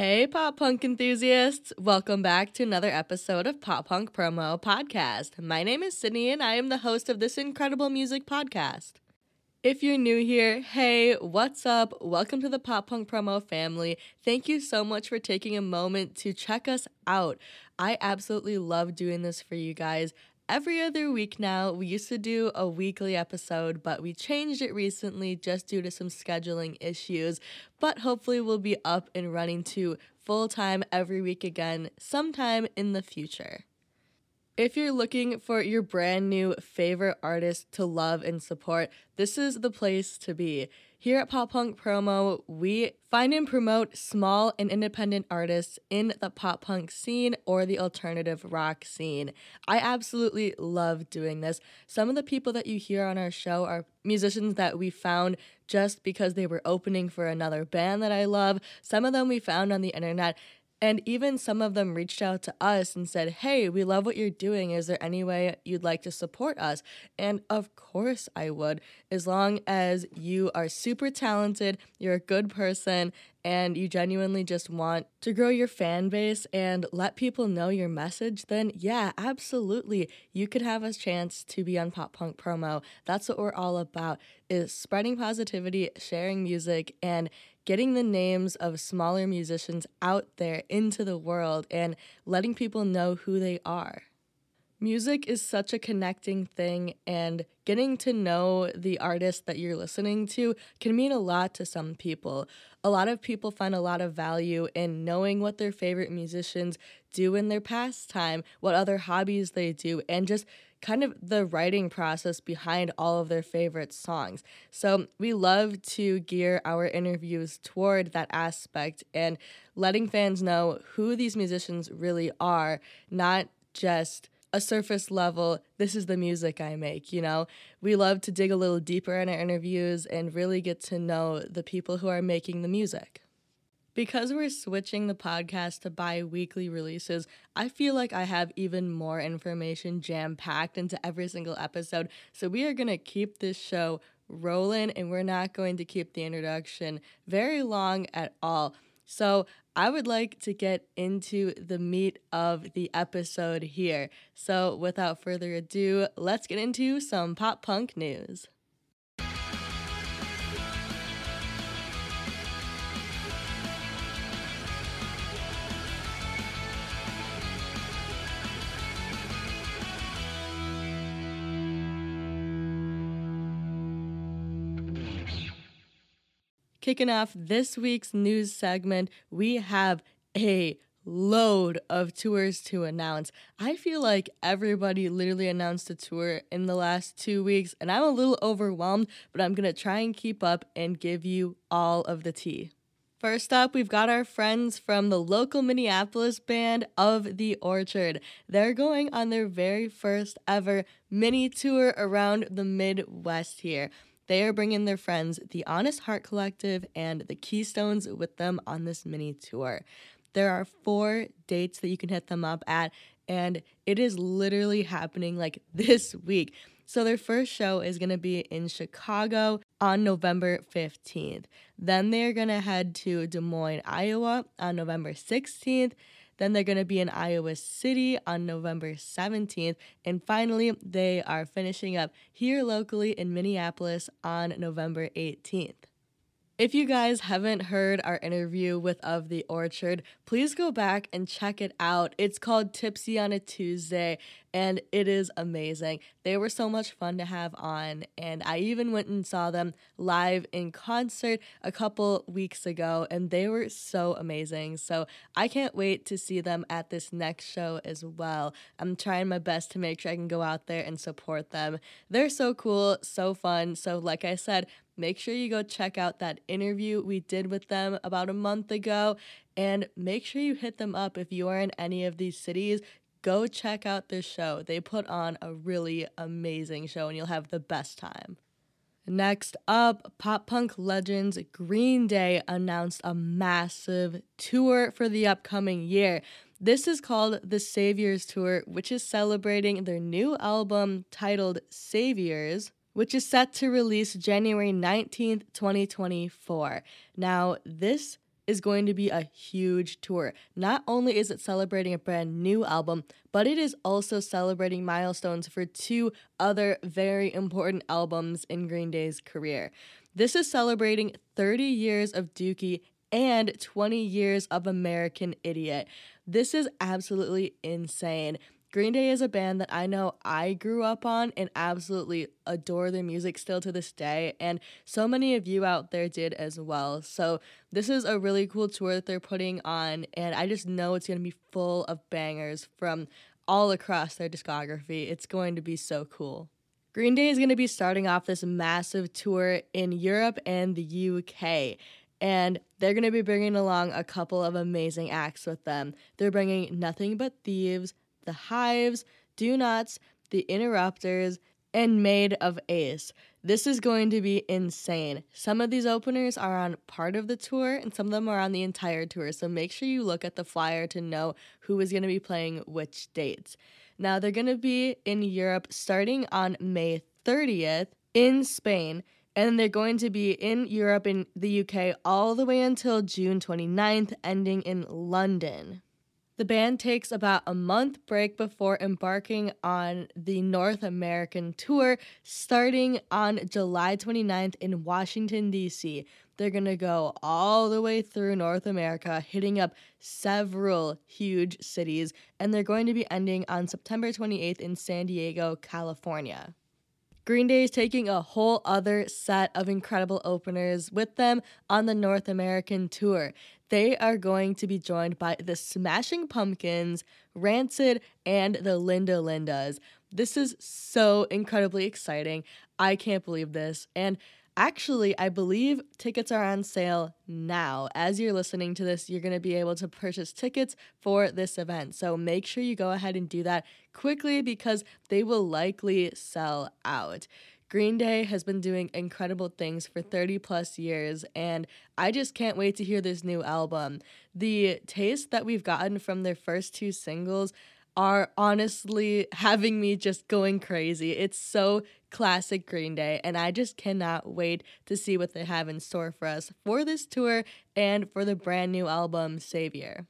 Hey, pop punk enthusiasts! Welcome back to another episode of Pop Punk Promo Podcast. My name is Sydney, and I am the host of this incredible music podcast. If you're new here, hey, what's up? Welcome to the Pop Punk Promo family. Thank you so much for taking a moment to check us out. I absolutely love doing this for you guys every other week now. We used to do a weekly episode, but we changed it recently just due to some scheduling issues. But hopefully, we'll be up and running to full time every week again sometime in the future. If you're looking for your brand new favorite artist to love and support, this is the place to be. Here at Pop Punk Promo, we find and promote small and independent artists in the pop punk scene or the alternative rock scene. I absolutely love doing this. Some of the people that you hear on our show are musicians that we found just because they were opening for another band that I love. Some of them we found on the internet and even some of them reached out to us and said, Hey, we love what you're doing. Is there any way you'd like to support us? And of course I would, as long as you are super talented, you're a good person, and you genuinely just want to grow your fan base and let people know your message, then yeah, absolutely. You could have a chance to be on Pop Punk Promo. That's what we're all about is spreading positivity, sharing music, and getting the names of smaller musicians out there into the world and letting people know who they are. Music is such a connecting thing, and getting to know the artist that you're listening to can mean a lot to some people. A lot of people find a lot of value in knowing what their favorite musicians do in their pastime, what other hobbies they do, and just kind of the writing process behind all of their favorite songs. So we love to gear our interviews toward that aspect and letting fans know who these musicians really are, not just a surface level, this is the music I make, you know? We love to dig a little deeper in our interviews and really get to know the people who are making the music. Because we're switching the podcast to bi weekly releases, I feel like I have even more information jam packed into every single episode. So we are going to keep this show rolling and we're not going to keep the introduction very long at all. So I would like to get into the meat of the episode here. So without further ado, let's get into some pop punk news. Kicking off this week's news segment, we have a load of tours to announce. I feel like everybody literally announced a tour in the last two weeks, and I'm a little overwhelmed, but I'm gonna try and keep up and give you all of the tea. First up, we've got our friends from the local Minneapolis band of the Orchard. They're going on their very first ever mini tour around the Midwest here. They are bringing their friends, the Honest Heart Collective, and the Keystones with them on this mini tour. There are four dates that you can hit them up at, and it is literally happening like this week. So, their first show is going to be in Chicago on November 15th. Then they're going to head to Des Moines, Iowa on November 16th. Then they're going to be in Iowa City on November 17th. And finally, they are finishing up here locally in Minneapolis on November 18th. If you guys haven't heard our interview with Of the Orchard, please go back and check it out. It's called Tipsy on a Tuesday, and it is amazing. They were so much fun to have on, and I even went and saw them live in concert a couple weeks ago, and they were so amazing. So I can't wait to see them at this next show as well. I'm trying my best to make sure I can go out there and support them. They're so cool, so fun. So, like I said, make sure you go check out that interview we did with them about a month ago and make sure you hit them up if you are in any of these cities. Go check out their show. They put on a really amazing show and you'll have the best time. Next up, pop punk legends Green Day announced a massive tour for the upcoming year. This is called the Saviors Tour, which is celebrating their new album titled Saviors which is set to release January 19th, 2024. Now, this is going to be a huge tour. Not only is it celebrating a brand new album, but it is also celebrating milestones for two other very important albums in Green Day's career. This is celebrating 30 years of Dookie and 20 years of American Idiot. This is absolutely insane. Green Day is a band that I know I grew up on and absolutely adore their music still to this day, and so many of you out there did as well. So, this is a really cool tour that they're putting on, and I just know it's going to be full of bangers from all across their discography. It's going to be so cool. Green Day is going to be starting off this massive tour in Europe and the UK and they're going to be bringing along a couple of amazing acts with them. They're bringing Nothing But Thieves, The Hives, Donots, The Interrupters, and Maid of Ace. This is going to be insane. Some of these openers are on part of the tour, and some of them are on the entire tour. So make sure you look at the flyer to know who is going to be playing which dates. Now, they're going to be in Europe starting on May 30th in Spain and they're going to be in Europe and the UK all the way until June 29th, ending in London. The band takes about a month break before embarking on the North American tour, starting on July 29th in Washington, D.C. They're going to go all the way through North America, hitting up several huge cities, and they're going to be ending on September 28th in San Diego, California. Green Day is taking a whole other set of incredible openers with them on the North American tour. They are going to be joined by the Smashing Pumpkins, Rancid, and the Linda Lindas. This is so incredibly exciting. I can't believe this. And Actually, I believe tickets are on sale now. As you're listening to this, you're going to be able to purchase tickets for this event. So make sure you go ahead and do that quickly because they will likely sell out. Green Day has been doing incredible things for 30 plus years, and I just can't wait to hear this new album. The taste that we've gotten from their first two singles are honestly having me just going crazy. It's so classic Green Day, and I just cannot wait to see what they have in store for us for this tour and for the brand new album, Savior.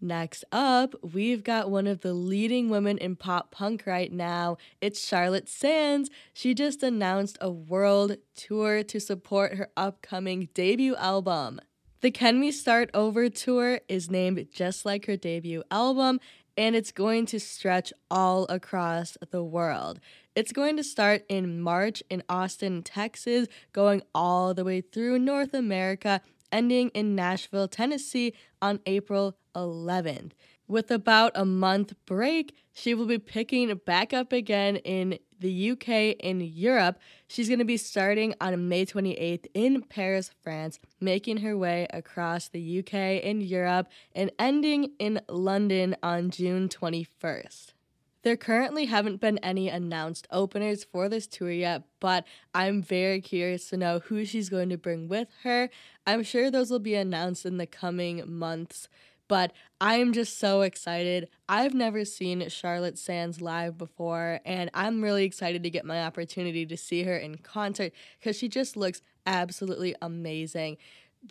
Next up, we've got one of the leading women in pop punk right now. It's Charlotte Sands. She just announced a world tour to support her upcoming debut album. The Can We Start Over tour is named just like her debut album, and it's going to stretch all across the world. It's going to start in March in Austin, Texas, going all the way through North America, ending in Nashville, Tennessee on April 11th. With about a month break, she will be picking back up again in the UK and Europe. She's going to be starting on May 28th in Paris, France, making her way across the UK and Europe and ending in London on June 21st. There currently haven't been any announced openers for this tour yet, but I'm very curious to know who she's going to bring with her. I'm sure those will be announced in the coming months. But I'm just so excited. I've never seen Charlotte Sands live before, and I'm really excited to get my opportunity to see her in concert because she just looks absolutely amazing.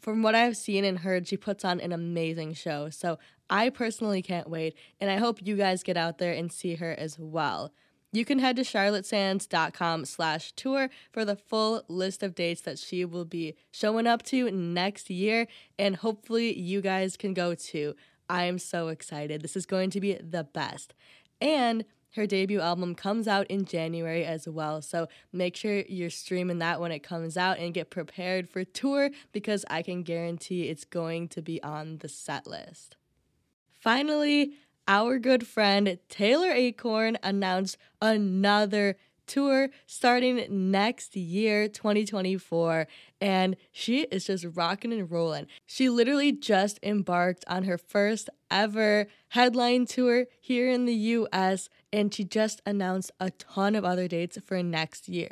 From what I've seen and heard, she puts on an amazing show. So I personally can't wait, and I hope you guys get out there and see her as well. You can head to charlottesands.com slash tour for the full list of dates that she will be showing up to next year, and hopefully you guys can go too. I am so excited. This is going to be the best. And her debut album comes out in January as well, so make sure you're streaming that when it comes out and get prepared for tour because I can guarantee it's going to be on the set list. Finally, our good friend Taylor Acorn announced another tour starting next year, 2024. And she is just rocking and rolling. She literally just embarked on her first ever headline tour here in the US, and she just announced a ton of other dates for next year.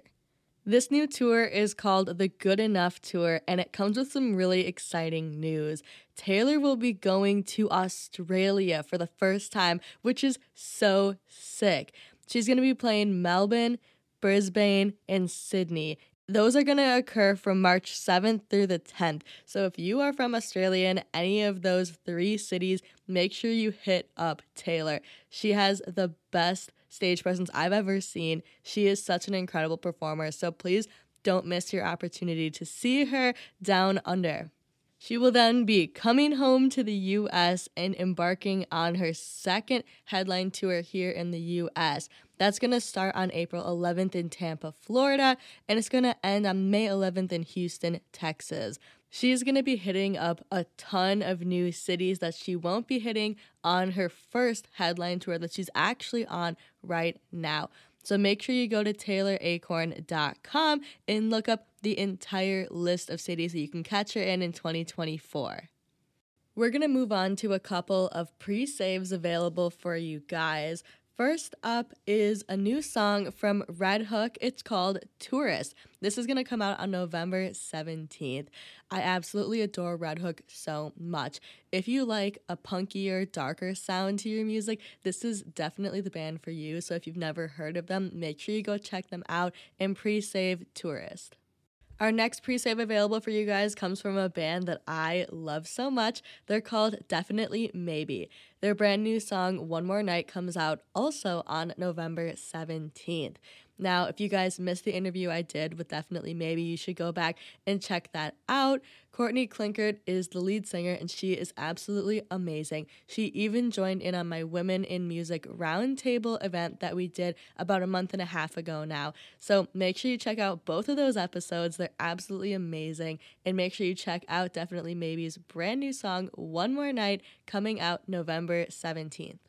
This new tour is called the Good Enough Tour, and it comes with some really exciting news. Taylor will be going to Australia for the first time, which is so sick. She's going to be playing Melbourne, Brisbane, and Sydney. those are going to occur from March 7th through the 10th. So if you are from Australia in any of those three cities, make sure you hit up Taylor. She has the best stage presence I've ever seen. She is such an incredible performer. So please don't miss your opportunity to see her down under. She will then be coming home to the US and embarking on her second headline tour here in the US. That's going to start on April 11th in Tampa, Florida, and it's going to end on May 11th in Houston, Texas. She's going to be hitting up a ton of new cities that she won't be hitting on her first headline tour that she's actually on right now. So make sure you go to tayloracorn.com and look up the entire list of cities that you can catch her in in 2024. We're going to move on to a couple of pre saves available for you guys. First up is a new song from Red Hook. It's called Tourist. This is going to come out on November 17th. I absolutely adore Red Hook so much. If you like a punkier, darker sound to your music, this is definitely the band for you. So if you've never heard of them, make sure you go check them out and pre save Tourist. Our next pre save available for you guys comes from a band that I love so much. They're called Definitely Maybe. Their brand new song, One More Night, comes out also on November 17th. Now, if you guys missed the interview I did with Definitely Maybe, you should go back and check that out. Courtney Clinkert is the lead singer, and she is absolutely amazing. She even joined in on my Women in Music Roundtable event that we did about a month and a half ago now. So make sure you check out both of those episodes. They're absolutely amazing. And make sure you check out Definitely Maybe's brand new song, One More Night, coming out November 17th.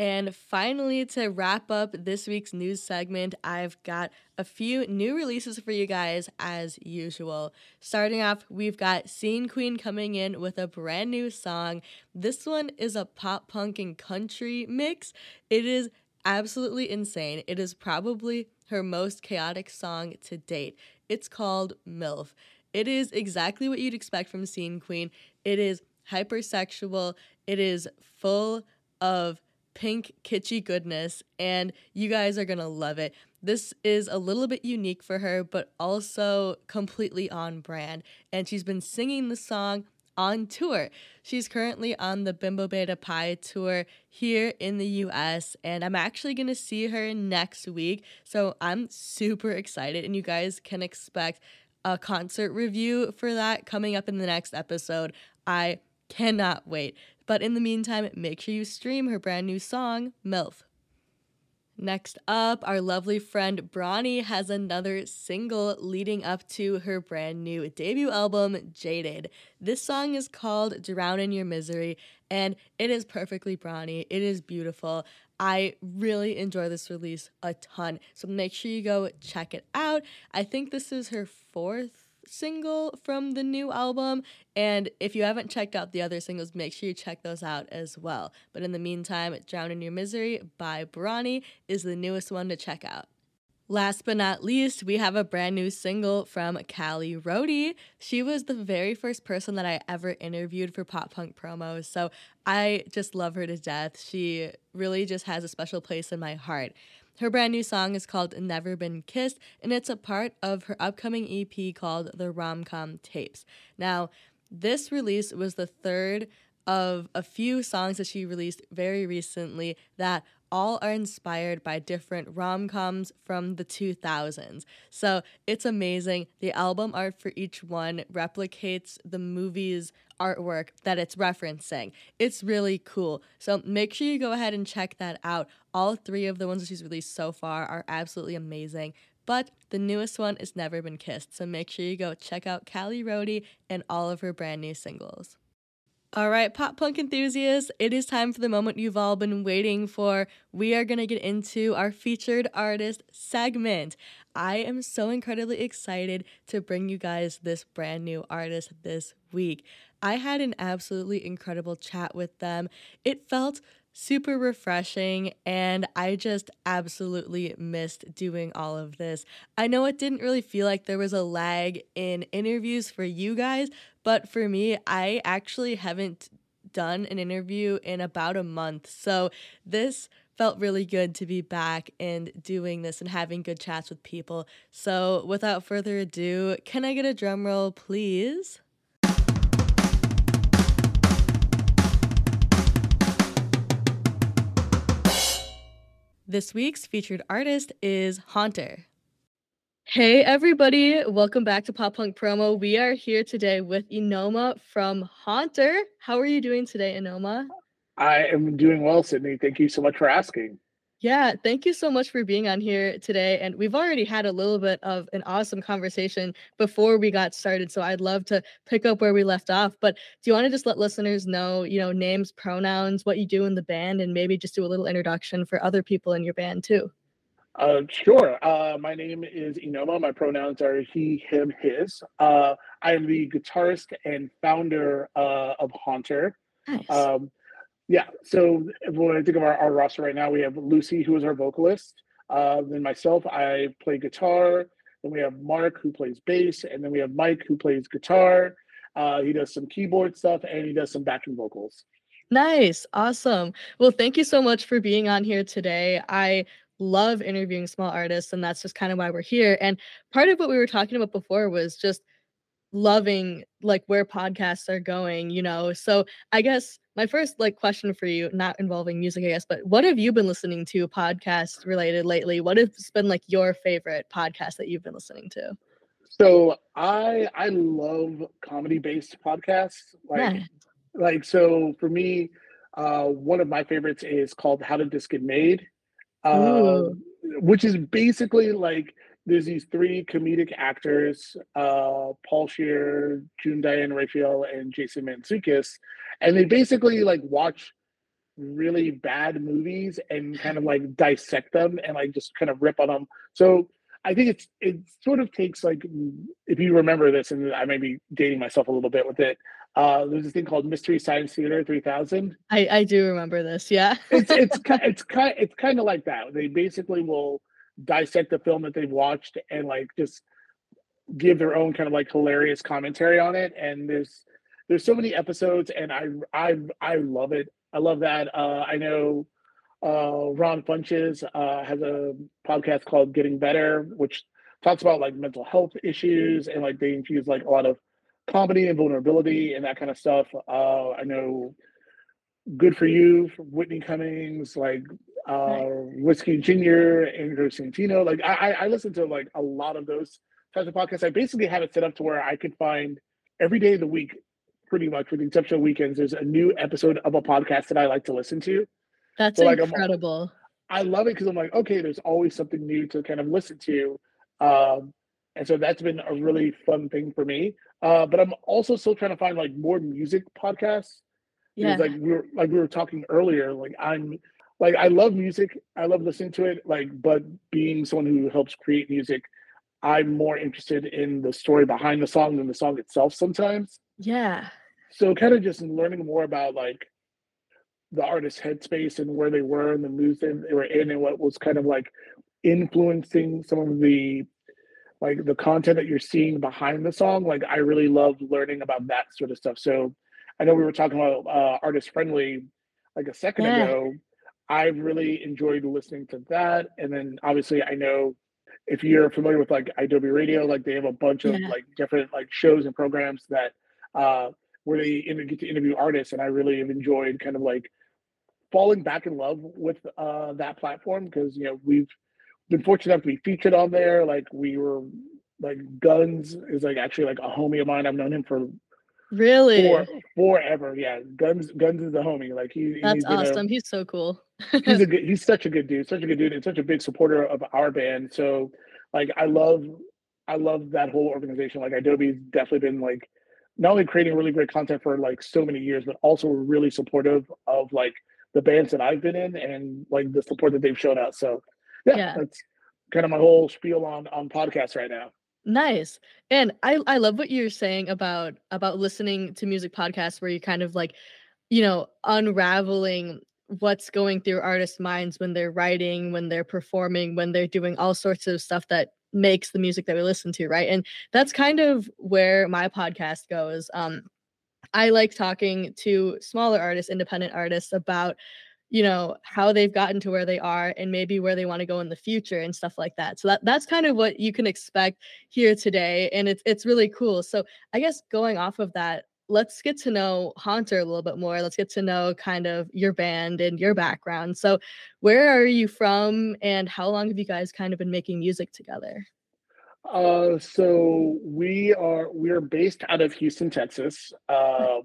And finally, to wrap up this week's news segment, I've got a few new releases for you guys as usual. Starting off, we've got Scene Queen coming in with a brand new song. This one is a pop punk and country mix. It is absolutely insane. It is probably her most chaotic song to date. It's called MILF. It is exactly what you'd expect from Scene Queen. It is hypersexual, it is full of pink kitschy goodness, and you guys are gonna love it. This is a little bit unique for her, but also completely on brand. And she's been singing the song on tour. She's currently on the Bimbo Beta Pi tour here in the US, and I'm actually gonna see her next week. So I'm super excited, and you guys can expect a concert review for that coming up in the next episode. I cannot wait. But in the meantime, make sure you stream her brand new song, MILF. Next up, our lovely friend Bronny has another single leading up to her brand new debut album, Jaded. This song is called Drown in Your Misery, and it is perfectly Bronny. It is beautiful. I really enjoy this release a ton, so make sure you go check it out. I think this is her fourth single from the new album. And if you haven't checked out the other singles, make sure you check those out as well. But in the meantime, Drown in Your Misery by Bronny is the newest one to check out. Last but not least, we have a brand new single from Callie Rohde. She was the very first person that I ever interviewed for Pop Punk promos, so I just love her to death. She really just has a special place in my heart. Her brand new song is called Never Been Kissed, and it's a part of her upcoming EP called The Romcom Tapes. Now, this release was the third of a few songs that she released very recently that all are inspired by different rom coms from the 2000s. So it's amazing. The album art for each one replicates the movie's artwork that it's referencing. It's really cool. So make sure you go ahead and check that out. All three of the ones that she's released so far are absolutely amazing. But the newest one is Never Been Kissed. So make sure you go check out Callie Rohde and all of her brand new singles. All right, pop punk enthusiasts, it is time for the moment you've all been waiting for. We are going to get into our featured artist segment. I am so incredibly excited to bring you guys this brand new artist this week. I had an absolutely incredible chat with them. It felt super refreshing, and I just absolutely missed doing all of this. I know it didn't really feel like there was a lag in interviews for you guys, but for me, I actually haven't done an interview in about a month. So this felt really good to be back and doing this and having good chats with people. So, without further ado, can I get a drum roll, please? This week's featured artist is Haunter. Hey everybody, welcome back to Pop Punk Promo. We are here today with Enoma from Haunter. How are you doing today, Enoma? I am doing well, Sydney. Thank you so much for asking. Yeah, thank you so much for being on here today. And we've already had a little bit of an awesome conversation before we got started. So I'd love to pick up where we left off. But do you want to just let listeners know, you know, names, pronouns, what you do in the band, and maybe just do a little introduction for other people in your band too? Uh, sure. Uh, my name is Enoma. My pronouns are he, him, his. Uh, I am the guitarist and founder uh, of Haunter. Nice. Um, yeah. So when I think of our, our roster right now, we have Lucy, who is our vocalist. Uh, then myself, I play guitar. Then we have Mark, who plays bass, and then we have Mike, who plays guitar. Uh, he does some keyboard stuff and he does some backing vocals. Nice. Awesome. Well, thank you so much for being on here today. I love interviewing small artists, and that's just kind of why we're here. And part of what we were talking about before was just loving like where podcasts are going, you know. So I guess my first like question for you, not involving music, I guess, but what have you been listening to podcast related lately? What has been like your favorite podcast that you've been listening to? So I I love comedy based podcasts. Like yeah. like so for me, uh one of my favorites is called How Did This Get Made? Uh, which is basically like there's these three comedic actors, uh, Paul Scheer, June Diane Raphael, and Jason Mantzoukas, and they basically like watch really bad movies and kind of like dissect them and like just kind of rip on them. So I think it's it sort of takes like if you remember this, and I may be dating myself a little bit with it. Uh, there's this thing called Mystery Science Theater 3000. I I do remember this. Yeah, it's it's it's kind it's kind of like that. They basically will dissect the film that they've watched and like just give their own kind of like hilarious commentary on it and there's there's so many episodes and i i i love it i love that uh i know uh ron funches uh has a podcast called getting better which talks about like mental health issues and like they infuse like a lot of comedy and vulnerability and that kind of stuff uh i know good for you whitney cummings like uh, Whiskey Ginger, Andrew Santino. Like I, I listen to like a lot of those types of podcasts. I basically have it set up to where I could find every day of the week, pretty much with the exception of weekends, there's a new episode of a podcast that I like to listen to. That's so, like, incredible. i love it because I'm like, okay, there's always something new to kind of listen to. Um, and so that's been a really fun thing for me. Uh, but I'm also still trying to find like more music podcasts. Yeah. Like we were like we were talking earlier, like I'm like I love music. I love listening to it. Like, but being someone who helps create music, I'm more interested in the story behind the song than the song itself sometimes. Yeah. So kind of just learning more about like the artist's headspace and where they were and the moods they were in and what was kind of like influencing some of the like the content that you're seeing behind the song. Like I really love learning about that sort of stuff. So I know we were talking about uh, artist friendly like a second yeah. ago I've really enjoyed listening to that. And then obviously I know if you're familiar with like idobi radio, like they have a bunch of yeah. like different like shows and programs that uh where they get to interview artists and I really have enjoyed kind of like falling back in love with uh that platform because you know we've been fortunate enough to be featured on there. Like we were like Guns is like actually like a homie of mine. I've known him for Really? For, forever, yeah. Guns, Guns is a homie. Like he. That's he's awesome. A, he's so cool. he's a good. He's such a good dude. Such a good dude, and such a big supporter of our band. So, like, I love, I love that whole organization. Like, idobi's definitely been like, not only creating really great content for like so many years, but also really supportive of like the bands that I've been in and like the support that they've shown out. So, yeah, yeah. that's kind of my whole spiel on on podcasts right now. Nice. And I I love what you're saying about about listening to music podcasts where you kind of like, you know, unraveling what's going through artists' minds when they're writing, when they're performing, when they're doing all sorts of stuff that makes the music that we listen to, right? And that's kind of where my podcast goes. Um I like talking to smaller artists, independent artists about you know how they've gotten to where they are and maybe where they want to go in the future and stuff like that. So that that's kind of what you can expect here today and it's it's really cool. So i guess going off of that let's get to know haunter a little bit more. Let's get to know kind of your band and your background. So where are you from and how long have you guys kind of been making music together? Uh so we are we're based out of houston texas. Uh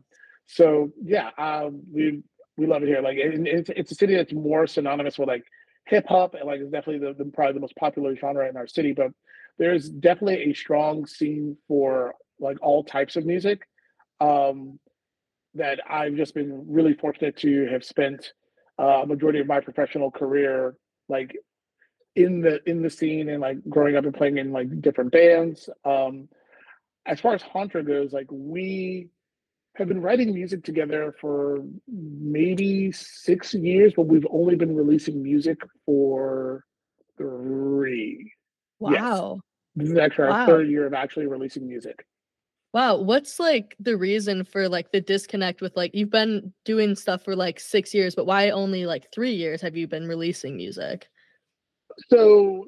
so yeah um we we love it here. Like it, it's it's a city that's more synonymous with like hip hop and like it's definitely the, the probably the most popular genre in our city. But there's definitely a strong scene for like all types of music. Um, that I've just been really fortunate to have spent uh, a majority of my professional career like in the in the scene and like growing up and playing in like different bands. Um, as far as Haunter goes, like we have been writing music together for maybe six years, but we've only been releasing music for three. Wow. Yes. This is actually wow. our third year of actually releasing music. Wow, what's like the reason for like the disconnect with like you've been doing stuff for like 6 years, but why only like 3 years have you been releasing music? So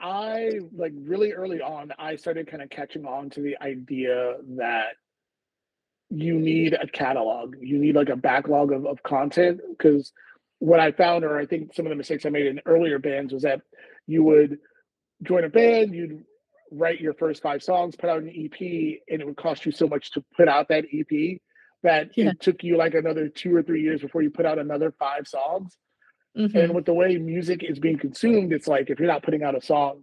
I like really early on I started kind of catching on to the idea that you need a catalog. You need like a backlog of, of content because what I found, or I think some of the mistakes I made in earlier bands was that you would join a band, you'd write your first five songs, put out an EP, and it would cost you so much to put out that EP that yeah. it took you like another two or three years before you put out another five songs. Mm-hmm. And with the way music is being consumed, it's like if you're not putting out a song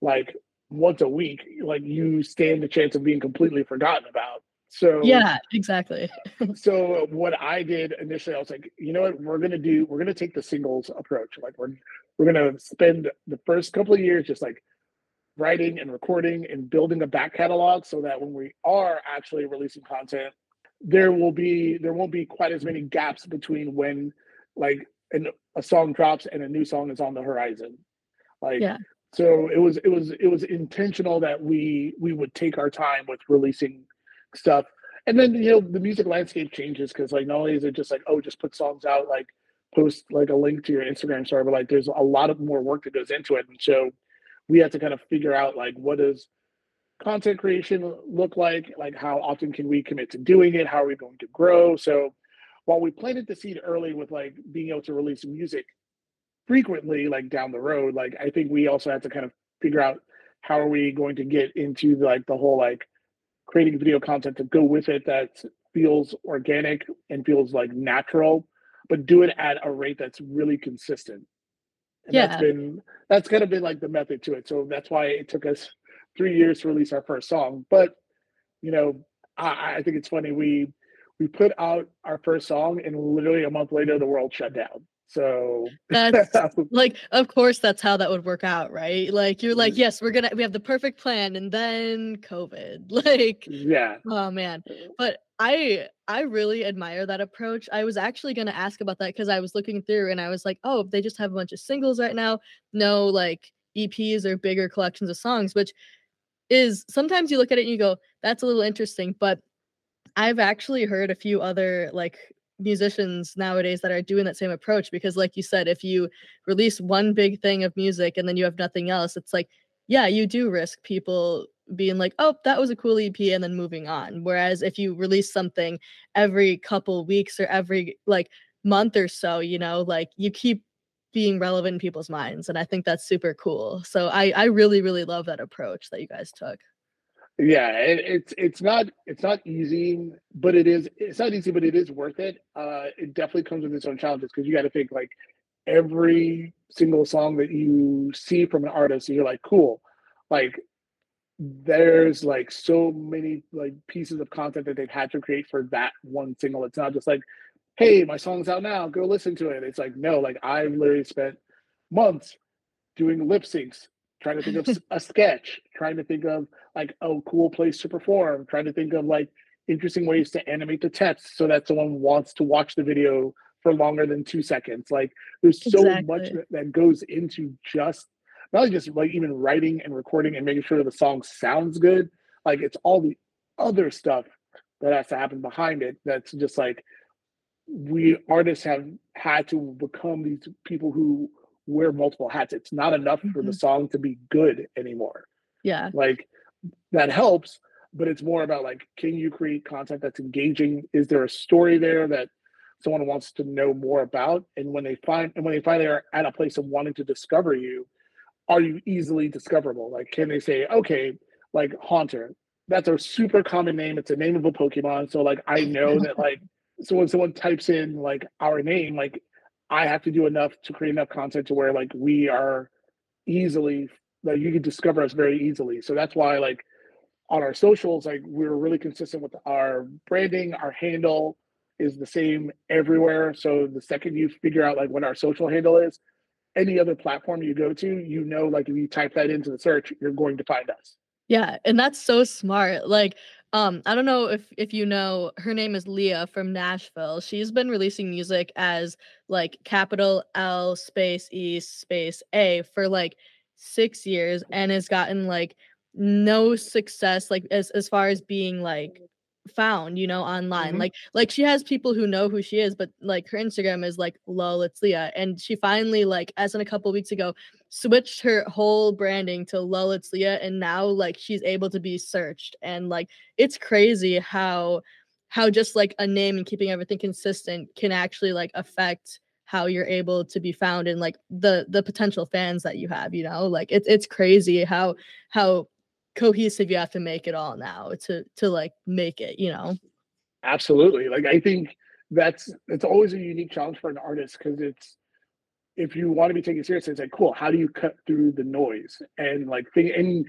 like once a week, like you stand the chance of being completely forgotten about. So yeah, exactly. so what I did initially, I was like, you know what, we're gonna do, we're gonna take the singles approach. Like we're we're gonna spend the first couple of years just like writing and recording and building a back catalog so that when we are actually releasing content, there will be there won't be quite as many gaps between when like an, a song drops and a new song is on the horizon. Like yeah. so it was it was it was intentional that we we would take our time with releasing stuff. And then you know the music landscape changes because like not only is it just like oh just put songs out like post like a link to your Instagram story, but like there's a lot of more work that goes into it, and so we have to kind of figure out like what does content creation look like, like how often can we commit to doing it, how are we going to grow. So while we planted the seed early with like being able to release music frequently like down the road, like I think we also have to kind of figure out how are we going to get into like the whole like creating video content to go with it that feels organic and feels like natural, but do it at a rate that's really consistent. And yeah. that's been that's kind of been like the method to it. So that's why it took us three years to release our first song. But you know, I, I think it's funny we we put out our first song and literally a month later the world shut down. So that's like, of course, that's how that would work out, right? Like, you're like, mm-hmm. yes, we're gonna, we have the perfect plan, and then COVID. Like, yeah. Oh man, but I, I really admire that approach. I was actually gonna ask about that because I was looking through and I was like, oh, they just have a bunch of singles right now, no like EPs or bigger collections of songs, which is sometimes you look at it and you go, that's a little interesting, but I've actually heard a few other like musicians nowadays that are doing that same approach because like you said if you release one big thing of music and then you have nothing else it's like yeah you do risk people being like oh that was a cool ep and then moving on. Whereas if you release something every couple weeks or every like month or so you know like you keep being relevant in people's minds and i think that's super cool. So i i really really love that approach that you guys took yeah it, it's it's not it's not easy but it is it's not easy but it is worth it. Uh it definitely comes with its own challenges because you got to think like every single song that you see from an artist you're like cool. Like there's like so many like pieces of content that they've had to create for that one single. It's not just like hey my song's out now go listen to it. It's like no like i've literally spent months doing lip syncs trying to think of a sketch, trying to think of like a cool place to perform, trying to think of like interesting ways to animate the text so that someone wants to watch the video for longer than two seconds. Like there's so exactly. much that goes into just not just like even writing and recording and making sure the song sounds good. Like it's all the other stuff that has to happen behind it. That's just like we artists have had to become these people who wear multiple hats. It's not enough mm-hmm. for the mm-hmm. song to be good anymore. Yeah. Like that helps, but it's more about like, can you create content that's engaging? Is there a story there that someone wants to know more about? And when they find and when they finally are at a place of wanting to discover you, are you easily discoverable? Like, can they say, okay, like Haunter, that's a super common name. It's a name of a Pokemon. So like I know that like so when someone types in like our name, like I have to do enough to create enough content to where like we are easily like you can discover us very easily. So that's why like on our socials, like we're really consistent with our branding, our handle is the same everywhere. So the second you figure out like what our social handle is, any other platform you go to, you know, like if you type that into the search, you're going to find us. Yeah, and that's so smart. Like, um, I don't know if if you know, her name is Leah from Nashville. She's been releasing music as like capital L space E space A for like six years and has gotten like no success like as as far as being like found, you know, online. Mm-hmm. Like like she has people who know who she is, but like her Instagram is like lol, it's Leah. And she finally, like as in a couple weeks ago, switched her whole branding to lol, it's Leah. And now like she's able to be searched. And like it's crazy how how just like a name and keeping everything consistent can actually like affect how you're able to be found and like the the potential fans that you have you know like it's it's crazy how how cohesive you have to make it all now to to like make it you know absolutely like i think that's it's always a unique challenge for an artist because it's if you want to be taken seriously it's like cool how do you cut through the noise and like thing and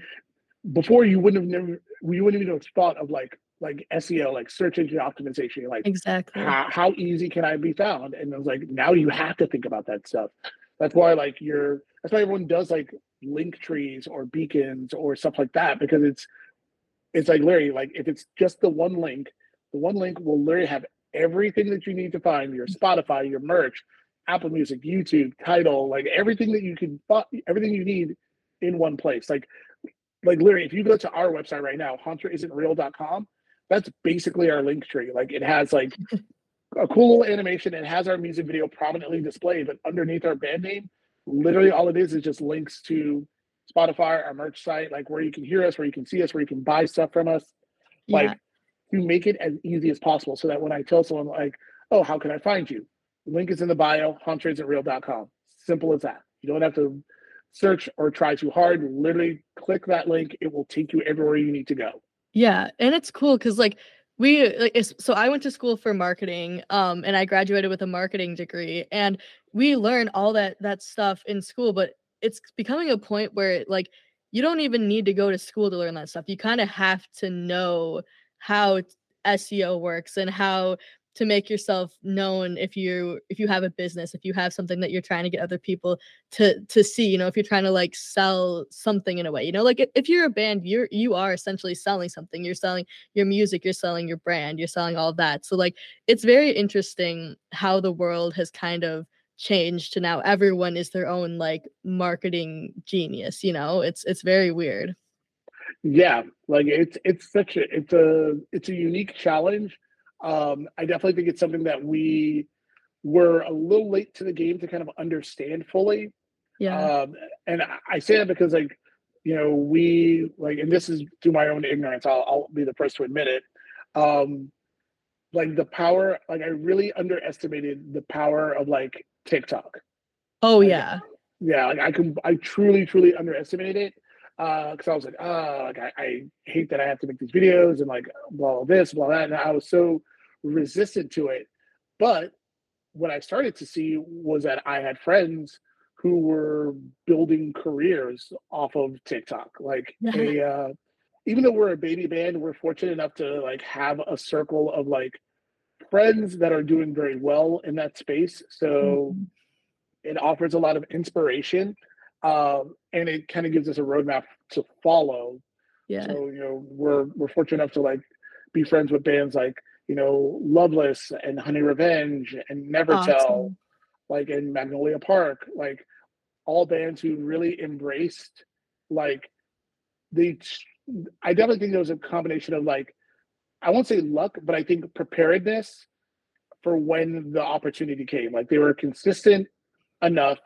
before you wouldn't have never we wouldn't even have thought of like like SEO, like search engine optimization, like exactly how, how easy can I be found? And I was like, now you have to think about that stuff. That's why like you're that's why everyone does like link trees or beacons or stuff like that because it's it's like literally like if it's just the one link, the one link will literally have everything that you need to find your Spotify, your merch, Apple Music, YouTube, Tidal, like everything that you can everything you need in one place. Like like literally if you go to our website right now, haunterisn'treal.com, that's basically our link tree. Like it has like a cool little animation. and has our music video prominently displayed, but underneath our band name, literally all it is is just links to Spotify, our merch site, like where you can hear us, where you can see us, where you can buy stuff from us. Like yeah. to make it as easy as possible so that when I tell someone like, oh, how can I find you? The link is in the bio, haunterisn'treal.com. Simple as that. You don't have to search or try too hard. Literally click that link. It will take you everywhere you need to go. Yeah, and it's cool because like we like so I went to school for marketing, um, and I graduated with a marketing degree, and we learn all that that stuff in school, but it's becoming a point where like you don't even need to go to school to learn that stuff. You kind of have to know how SEO works and how to make yourself known if you if you have a business if you have something that you're trying to get other people to to see you know if you're trying to like sell something in a way you know like if you're a band you're you are essentially selling something. You're selling your music you're selling your brand you're selling all that. So like it's very interesting how the world has kind of changed to now everyone is their own like marketing genius you know? It's it's very weird. Yeah like it's it's such a it's a it's a unique challenge um, I definitely think it's something that we were a little late to the game to kind of understand fully. Yeah. Um, and I say that because like, you know, we like, and this is through my own ignorance, I'll, I'll be the first to admit it. Um, like the power, like I really underestimated the power of like TikTok. Oh like, yeah. Yeah. Like I can, I truly, truly underestimated it because uh, I was like, oh, like I, I, hate that I have to make these videos and like blah this, blah that, and I was so resistant to it. But what I started to see was that I had friends who were building careers off of TikTok. Like a, uh, even though we're a baby band, we're fortunate enough to like have a circle of like friends that are doing very well in that space. So mm-hmm. it offers a lot of inspiration, um, and it kind of gives us a roadmap to follow. Yeah. So you know we're we're fortunate enough to like be friends with bands like you know, Loveless and Honey Revenge and Never awesome. Tell, like in Magnolia Park, like all bands who really embraced like the I definitely think there was a combination of like I won't say luck, but I think preparedness for when the opportunity came. Like they were consistent enough.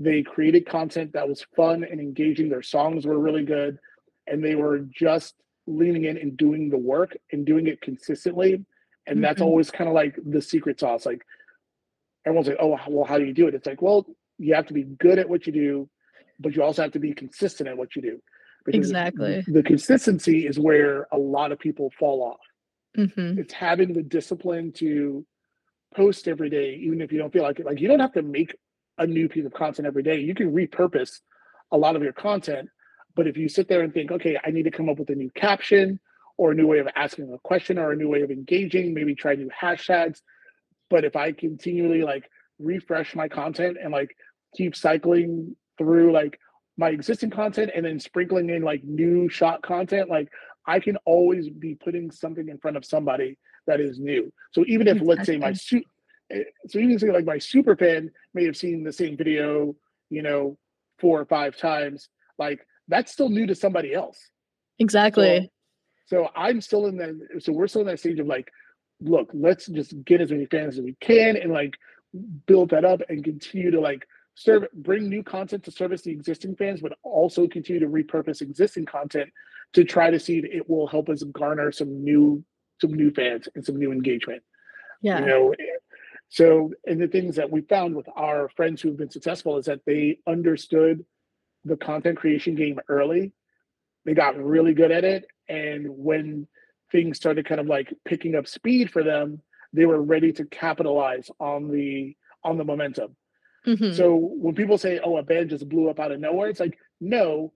They created content that was fun and engaging. Their songs were really good, and they were just leaning in and doing the work and doing it consistently. And mm-hmm. that's always kind of like the secret sauce. Like everyone's like, "Oh, well, how do you do it?" It's like, well, you have to be good at what you do, but you also have to be consistent at what you do. Because exactly. The consistency is where a lot of people fall off. Mm-hmm. It's having the discipline to post every day, even if you don't feel like it. Like you don't have to make a new piece of content every day. You can repurpose a lot of your content. But if you sit there and think, okay, I need to come up with a new caption or a new way of asking a question or a new way of engaging, maybe try new hashtags. But if I continually like refresh my content and like keep cycling through like my existing content and then sprinkling in like new shot content, like I can always be putting something in front of somebody that is new. So even if let's say my suit Eh, so even say like my super fan may have seen the same video, you know, four or five times, like that's still new to somebody else. Exactly. So, so I'm still in that so we're still in that stage of like, look, let's just get as many fans as we can and like build that up and continue to like serve bring new content to service the existing fans, but also continue to repurpose existing content to try to see if it will help us garner some new some new fans and some new engagement. Yeah. You know, so and the things that we found with our friends who've been successful is that they understood the content creation game early. They got really good at it. And when things started kind of like picking up speed for them, they were ready to capitalize on the on the momentum. Mm-hmm. So when people say, "Oh, a band just blew up out of nowhere," it's like, no,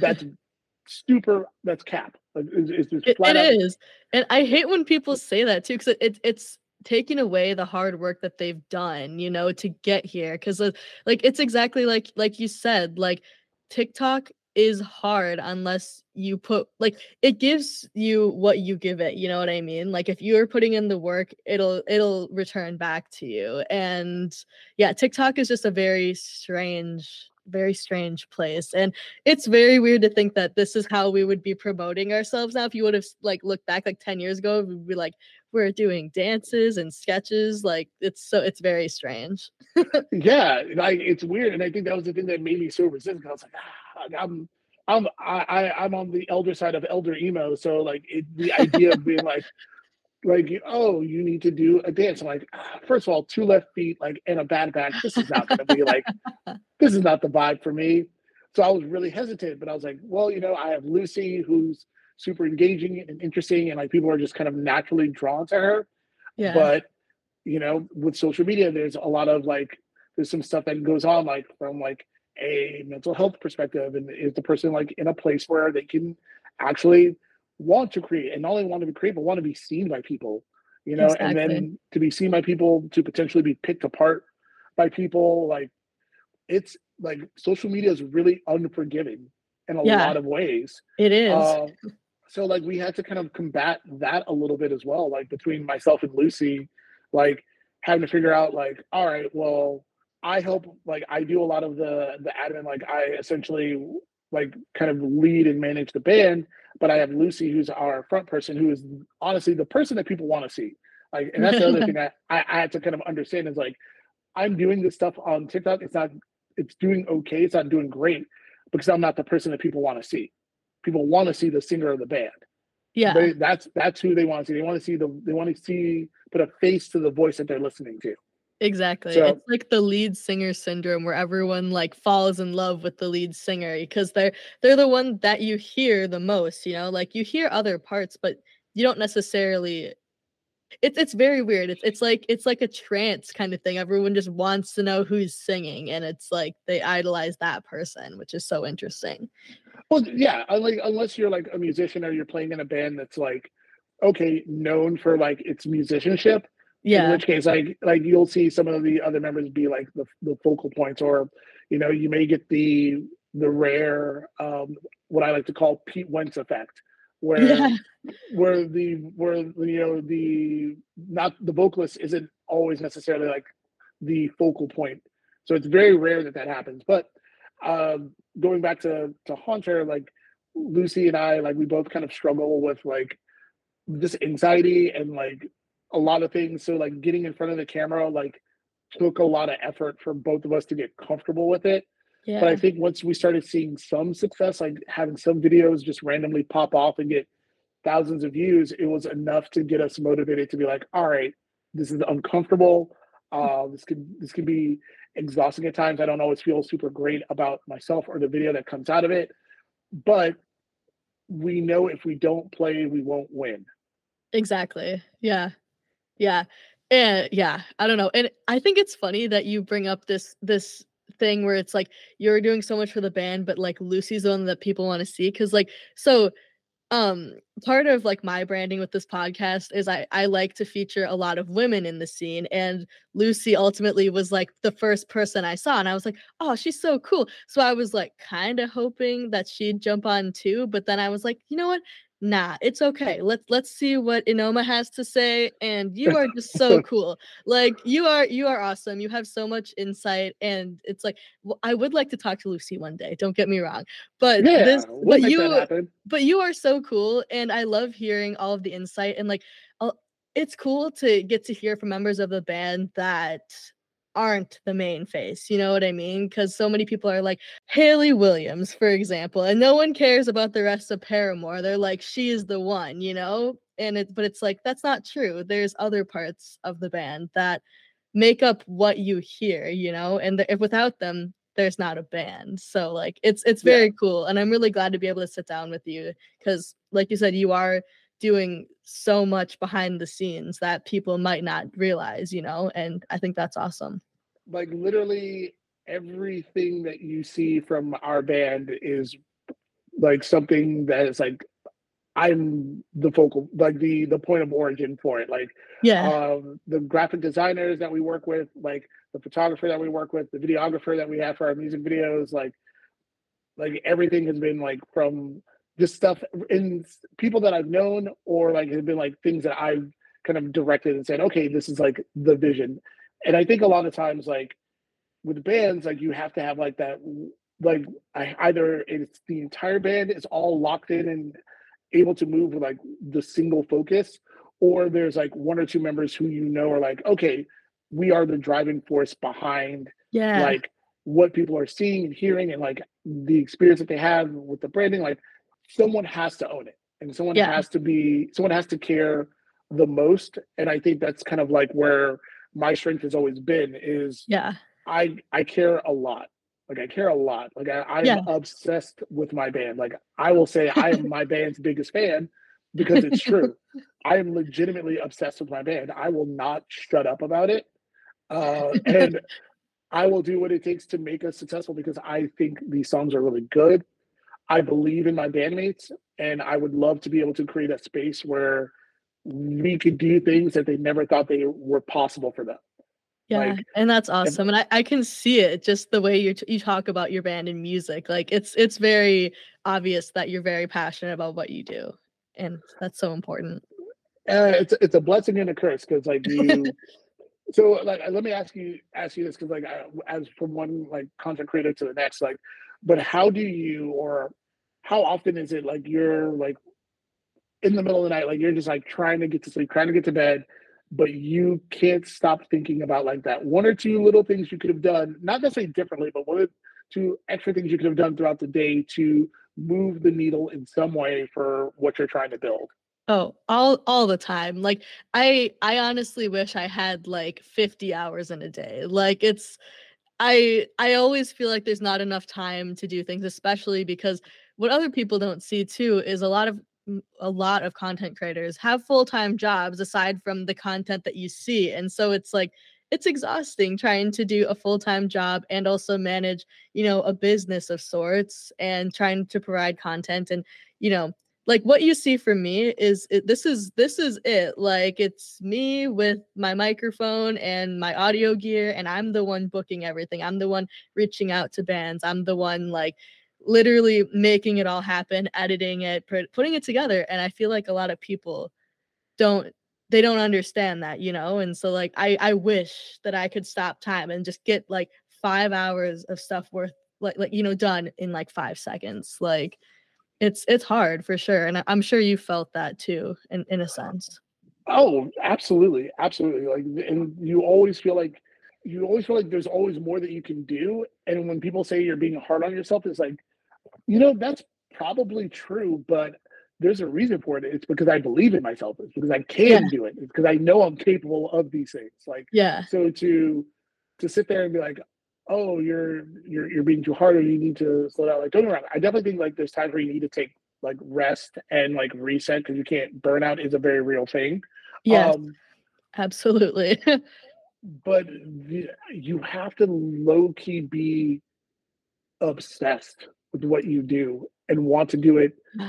that's super. That's cap. it's, it's it, it is, and I hate when people say that too, because it, it, it's taking away the hard work that they've done, you know, to get here. Because uh, like it's exactly like like you said, like TikTok is hard unless you put like it gives you what you give it you know what i mean like if you're putting in the work it'll it'll return back to you and yeah tiktok is just a very strange very strange place and it's very weird to think that this is how we would be promoting ourselves now if you would have like looked back like 10 years ago we'd be like we're doing dances and sketches like it's so it's very strange. Yeah like it's weird and i think that was the thing that made me so resistant i was like ah, i'm i'm i i'm on the elder side of elder emo so like it, the idea of being like like oh you need to do a dance I'm like ah, first of all two left feet like and a bad back this is not going to be like this is not the vibe for me. So i was really hesitant but i was like well you know i have lucy who's super engaging and interesting and like people are just kind of naturally drawn to her. Yeah. But you know with social media there's a lot of like there's some stuff that goes on like from like a mental health perspective and is the person like in a place where they can actually want to create and not only want to be create but want to be seen by people you know? Exactly. and then to be seen by people to potentially be picked apart by people like it's like social media is really unforgiving in a yeah, lot of ways. It is. Uh, so like we had to kind of combat that a little bit as well like between myself and lucy like having to figure out like all right well i help like i do a lot of the the admin like i essentially like kind of lead and manage the band but i have lucy who's our front person who is honestly the person that people want to see. Like and that's the other thing that I, I had to kind of understand is like i'm doing this stuff on tiktok. It's not it's doing okay. It's not doing great because i'm not the person that people want to see people want to see the singer of the band. Yeah, they, that's that's who they want to see. They want to see the they want to see put a face to the voice that they're listening to. Exactly. So, it's like the lead singer syndrome where everyone like falls in love with the lead singer because they're they're the one that you hear the most, you know? Like you hear other parts but you don't necessarily it's it's very weird. It's it's like it's like a trance kind of thing. Everyone just wants to know who's singing and it's like they idolize that person, which is so interesting. Well, yeah, like unless you're like a musician or you're playing in a band that's like okay, known for like its musicianship. Yeah. In which case, like like you'll see some of the other members be like the the focal points, or you know, you may get the the rare um what I like to call Pete Wentz effect, where yeah. where the where you know the not the vocalist isn't always necessarily like the focal point. So it's very rare that that happens, but um, going back to to Haunter, like Lucy and I, like we both kind of struggle with like this anxiety and like a lot of things. So like getting in front of the camera, like took a lot of effort for both of us to get comfortable with it. Yeah. But I think once we started seeing some success, like having some videos just randomly pop off and get thousands of views, it was enough to get us motivated to be like, all right, this is uncomfortable. Uh, this could this could be exhausting at times. I don't always feel super great about myself or the video that comes out of it, but we know if we don't play, we won't win. Exactly. Yeah. Yeah. And yeah, I don't know. And I think it's funny that you bring up this this thing where it's like you're doing so much for the band, but like Lucy's the one that people want to see. Cause like so um part of like my branding with this podcast is I I like to feature a lot of women in the scene and Lucy ultimately was like the first person I saw and I was like oh she's so cool so I was like kind of hoping that she'd jump on too but then I was like you know what nah, it's okay. Let's let's see what Inoma has to say. And you are just so cool. Like you are you are awesome. You have so much insight, and it's like well, I would like to talk to Lucy one day. Don't get me wrong, but yeah, this we'll but you but you are so cool, and I love hearing all of the insight and like. it's cool to get to hear from members of the band that aren't the main face. You know what I mean? Because so many people are like Hayley Williams, for example, and no one cares about the rest of Paramore. They're like, she is the one, you know? And it, but it's like, that's not true. There's other parts of the band that make up what you hear, you know? And the, if without them, there's not a band. So like, it's, it's very yeah. cool. And I'm really glad to be able to sit down with you because, like you said, you are doing so much behind the scenes that people might not realize, you know, and I think that's awesome. Like literally everything that you see from our band is like something that is like I'm the focal like the the point of origin for it. Like yeah, um, the graphic designers that we work with, like the photographer that we work with, the videographer that we have for our music videos, like like everything has been like from this stuff in people that I've known or like have been like things that I've kind of directed and said, okay, this is like the vision. And I think a lot of times, like with bands, like you have to have like that, like I, either it's the entire band is all locked in and able to move with like the single focus, or there's like one or two members who you know are like, okay, we are the driving force behind yeah like what people are seeing and hearing and like the experience that they have with the branding like someone has to own it and someone yeah. has to be someone has to care the most and i think that's kind of like where my strength has always been is yeah. I i care a lot. Like i care a lot. Like I, i'm yeah. obsessed with my band. Like i will say i am my band's biggest fan because it's true. I am legitimately obsessed with my band. I will not shut up about it uh, and i will do what it takes to make us successful because i think these songs are really good I believe in my bandmates, and I would love to be able to create a space where we could do things that they never thought they were possible for them. Yeah, like, and that's awesome, and, and I, I can see it just the way you you talk about your band and music. Like it's it's very obvious that you're very passionate about what you do, and that's so important. Uh, it's it's a blessing and a curse because like you. so like let me ask you ask you this because like I, as from one like content creator to the next like but how do you or how often is it like you're like in the middle of the night, like you're just like trying to get to sleep, trying to get to bed, but you can't stop thinking about like that one or two little things you could have done, not necessarily differently, but one or two extra things you could have done throughout the day to move the needle in some way for what you're trying to build. Oh, all all the time. Like I I honestly wish I had like 50 hours in a day. Like it's I I always feel like there's not enough time to do things, especially because what other people don't see too is a lot of a lot of content creators have full-time jobs aside from the content that you see. And so it's like it's exhausting trying to do a full-time job and also manage, you know, a business of sorts and trying to provide content and, you know, like what you see from me is it, this is this is it like it's me with my microphone and my audio gear and i'm the one booking everything. I'm the one reaching out to bands. I'm the one like literally making it all happen editing it putting it together and i feel like a lot of people don't they don't understand that you know? And so like i i wish that i could stop time and just get like five hours of stuff worth like like you know done in like five seconds like it's it's hard for sure and i'm sure you felt that too in, in a sense Oh, absolutely, absolutely. Like, and you always feel like you always feel like there's always more that you can do. And when people say you're being hard on yourself, it's like, you know, that's probably true, but there's a reason for it. It's because I believe in myself. It's because I can Yeah. do it. It's because I know I'm capable of these things. Like, Yeah. so to to sit there and be like, oh, you're you're you're being too hard or you need to slow down. Like, don't get me wrong. I definitely think like there's times where you need to take like rest and like reset because you can't burnout is a very real thing. Yes, Um, absolutely. but the, you have to low key be obsessed with what you do and want to do it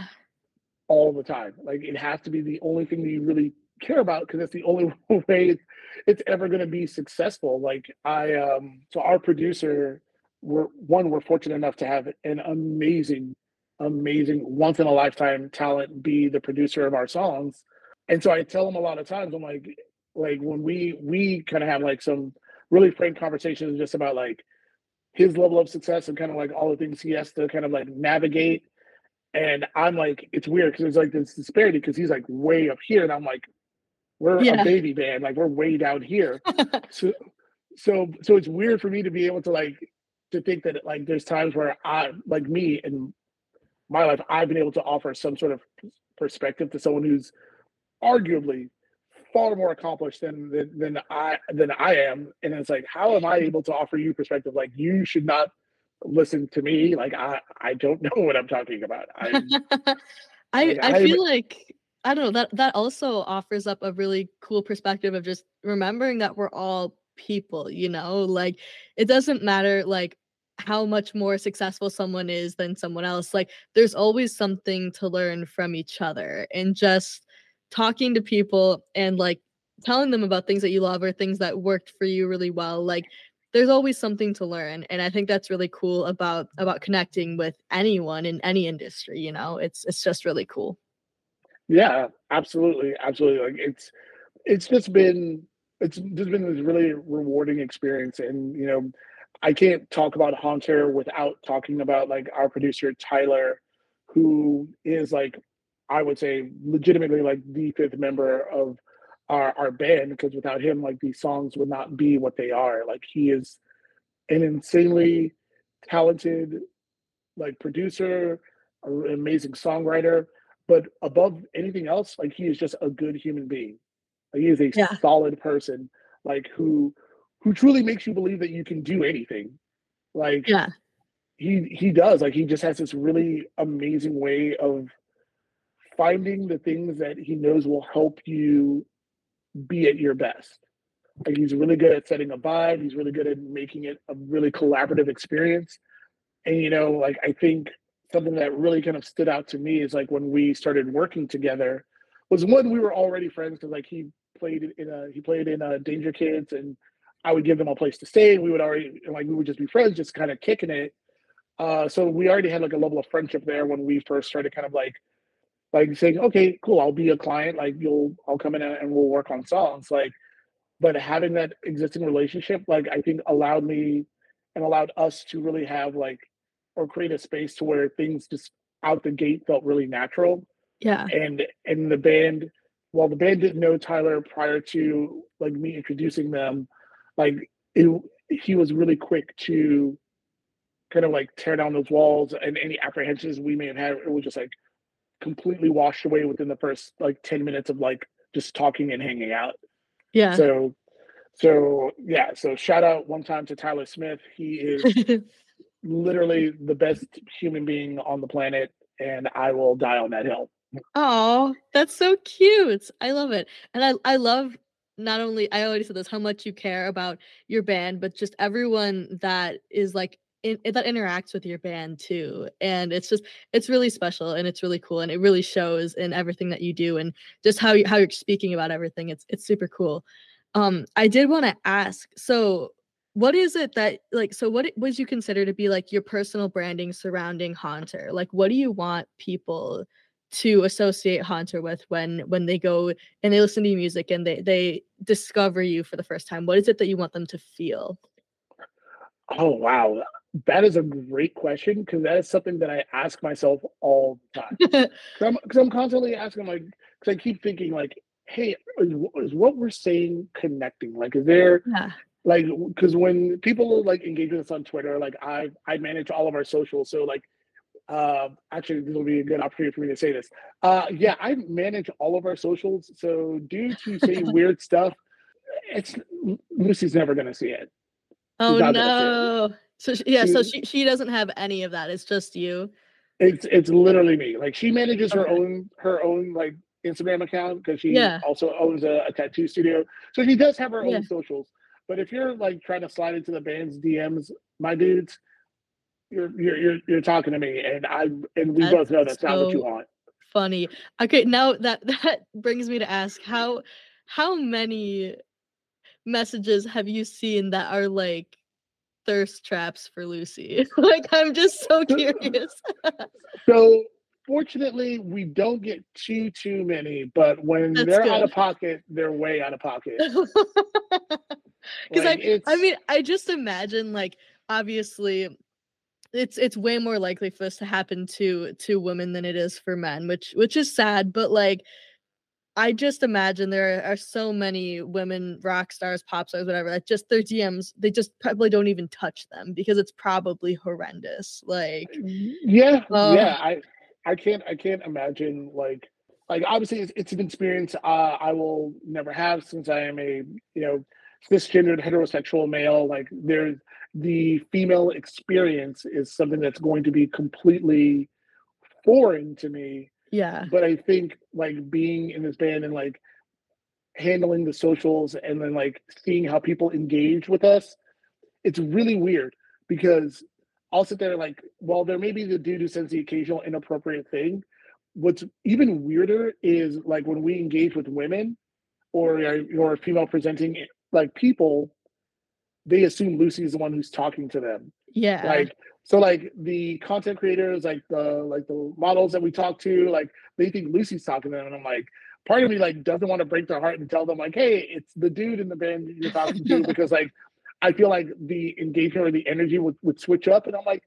all the time. Like it has to be the only thing that you really care about because it's the only way it's, ever going to be successful. Like I, um, so our producer, we're one, we're fortunate enough to have an amazing, amazing, once in a lifetime talent be the producer of our songs. And so I tell him a lot of times, I'm like, like when we we kind of have like some really frank conversations just about like his level of success and kind of like all the things he has to kind of like navigate and I'm like, it's weird because there's like this disparity because he's like way up here, and I'm like, we're Yeah. a baby band, like we're way down here. so, so, so it's weird for me to be able to like to think that like there's times where I like me in my life, I've been able to offer some sort of perspective to someone who's arguably far more accomplished than than, than I than I am, and it's like, how am I able to offer you perspective? Like you should not listen to me. Like I I don't know what I'm talking about. I I I I feel like I don't know that that also offers up a really cool perspective of just remembering that we're all people, you know? Like it doesn't matter like how much more successful someone is than someone else. Like there's always something to learn from each other and just talking to people and like telling them about things that you love or things that worked for you really well. Like there's always something to learn and i think that's really cool about about connecting with anyone in any industry you know it's it's just really cool yeah, absolutely, absolutely. Like it's it's just been it's just been this really rewarding experience, and you know, I can't talk about Haunter without talking about like our producer Tyler, who is like I would say legitimately like the fifth member of our our band because without him like these songs would not be what they are. Like he is an insanely talented like producer, an amazing songwriter, but above anything else, like he is just a good human being. Like he is a Yeah. solid person, like who who truly makes you believe that you can do anything. Like yeah he he does. Like he just has this really amazing way of finding the things that he knows will help you be at your best. Like he's really good at setting a vibe. He's really good at making it a really collaborative experience. And you know, like I think something that really kind of stood out to me is like when we started working together was one we were already friends because like he played in a he played in a Danger Kids and I would give them a place to stay and we would already like we would just be friends, just kind of kicking it. Uh, so we already had like a level of friendship there when we first started kind of like like saying, okay, cool, I'll be a client, like you'll I'll come in and we'll work on songs. Like but having that existing relationship, like I think allowed me and allowed us to really have like or create a space to where things just out the gate felt really natural. yeah And and the band, while the band didn't know Tyler prior to like me introducing them, like it, he was really quick to kind of like tear down those walls and any apprehensions we may have had. It was just like completely washed away within the first like 10 minutes of like just talking and hanging out. yeah So, so yeah. So shout out one time to Tyler Smith. He is literally the best human being on the planet, and I will die on that hill. oh that's so cute. I love it. And i i love not only i already said this how much you care about your band but just everyone that is like in, that interacts with your band too. And it's just it's really special and it's really cool and it really shows in everything that you do and just how you how you're speaking about everything. It's it's super cool. Um i did want to ask so what is it that like so what would you consider to be like your personal branding surrounding haunter like what do you want people to associate haunter with when when they go and they listen to your music and they they discover you for the first time what is it that you want them to feel Oh wow, that is a great question because that is something that I ask myself all the time. Because I'm, I'm constantly asking, like, because I keep thinking, like, hey, is, is what we're saying connecting? Like, is there Yeah. Like because when people like engage with us on Twitter, like I I manage all of our socials, so like uh, actually this will be a good opportunity for me to say this. Uh, yeah, I manage all of our socials, so due to say weird stuff, it's Lucy's never gonna see it. Oh not it. no. So sh- yeah, so She- she she doesn't have any of that. It's just you. It's it's literally me. Like she manages her own her own like Instagram account because she Yeah. also owns a, a tattoo studio, so she does have her Yeah. own socials. But if you're like trying to slide into the band's DMs, my dudes, you're you're you're, you're talking to me, and I and we both know That's that's not what you want. Funny. Okay, now that that brings me to ask how how many messages have you seen that are like thirst traps for Lucy? like I'm just so curious. So fortunately, we don't get too too many, but when That's they're out of pocket, they're way out of pocket. Because Like, I, it's I mean, I just imagine like obviously, it's it's way more likely for this to happen to to women than it is for men, which which is sad. But like, I just imagine there are, so many women rock stars, pop stars, whatever. That just their DMs, they just probably don't even touch them because it's probably horrendous. Like, yeah, Oh. yeah. Um, I I can't I can't imagine like like obviously it's, it's an experience uh, I will never have since I am a you know cisgendered heterosexual male. Like there's the female experience is something that's going to be completely foreign to me. yeah, But I think like being in this band and like handling the socials and then like seeing how people engage with us, it's really weird because I'll sit there like, well, there may be the dude who says the occasional inappropriate thing. What's even weirder is like when we engage with women or or female presenting like people, they assume Lucy is the one who's talking to them. yeah, Like so like the content creators, like the like the models that we talk to, like they think Lucy's talking to them. And I'm like, part of me like doesn't want to break their heart and tell them like, hey, it's the dude in the band you're talking to because like I feel like the engagement or the energy would, would switch up. And I'm like,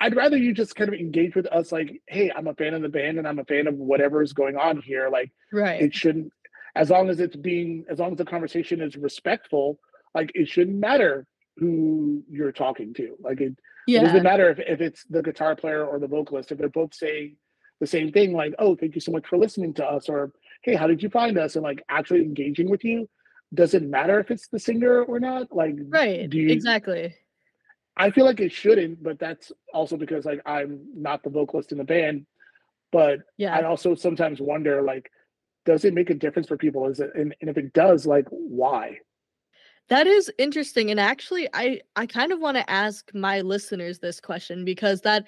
I'd rather you just kind of engage with us like, hey, I'm a fan of the band and I'm a fan of whatever is going on here. Like right. it shouldn't as long as it's being as long as the conversation is respectful, like it shouldn't matter who you're talking to. Like it, it doesn't matter if, if it's the guitar player or the vocalist, if they're both saying the same thing, like, oh, thank you so much for listening to us, or hey, how did you find us? And like actually engaging with you. Doesn't matter if it's the singer or not. Like right. do you exactly. I feel like it shouldn't, but that's also because like I'm not the vocalist in the band. But Yeah. I also sometimes wonder like, does it make a difference for people? Is it and, and if it does, like why? That is interesting and actually I I kind of want to ask my listeners this question because that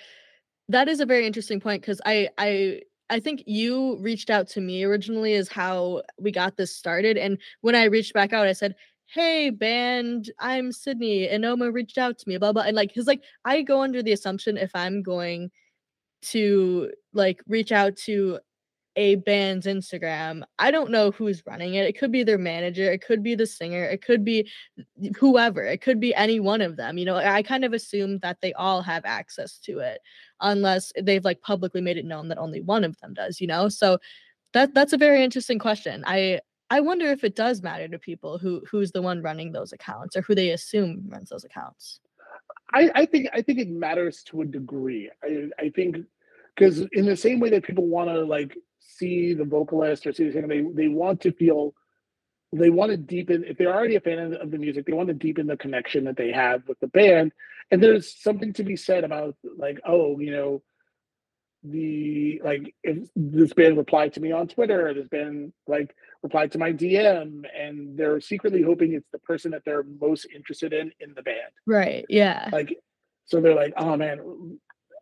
that is a very interesting point cuz I I I think you reached out to me originally is how we got this started and when I reached back out I said, "Hey band, I'm Sydney and Oma reached out to me blah blah." And like cuz like I go under the assumption if I'm going to like reach out to a band's Instagram. I don't know who's running it. It could be their manager, it could be the singer, it could be whoever, it could be any one of them. You know, I kind of assume that they all have access to it unless they've like publicly made it known that only one of them does, you know? So that that's a very interesting question. I I wonder if it does matter to people who who's the one running those accounts or who they assume runs those accounts. I, I think I think it matters to a degree. I, I think because in the same way that people want to like see the vocalist or see the singer, they they want to feel they want to deepen if they're already a fan of the, music, they want to deepen the connection that they have with the band. And there's something to be said about like, oh, you know, the like if this band replied to me on Twitter, this band like replied to my DM, and they're secretly hoping it's the person that they're most interested in in the band Right. Yeah. like so they're like oh man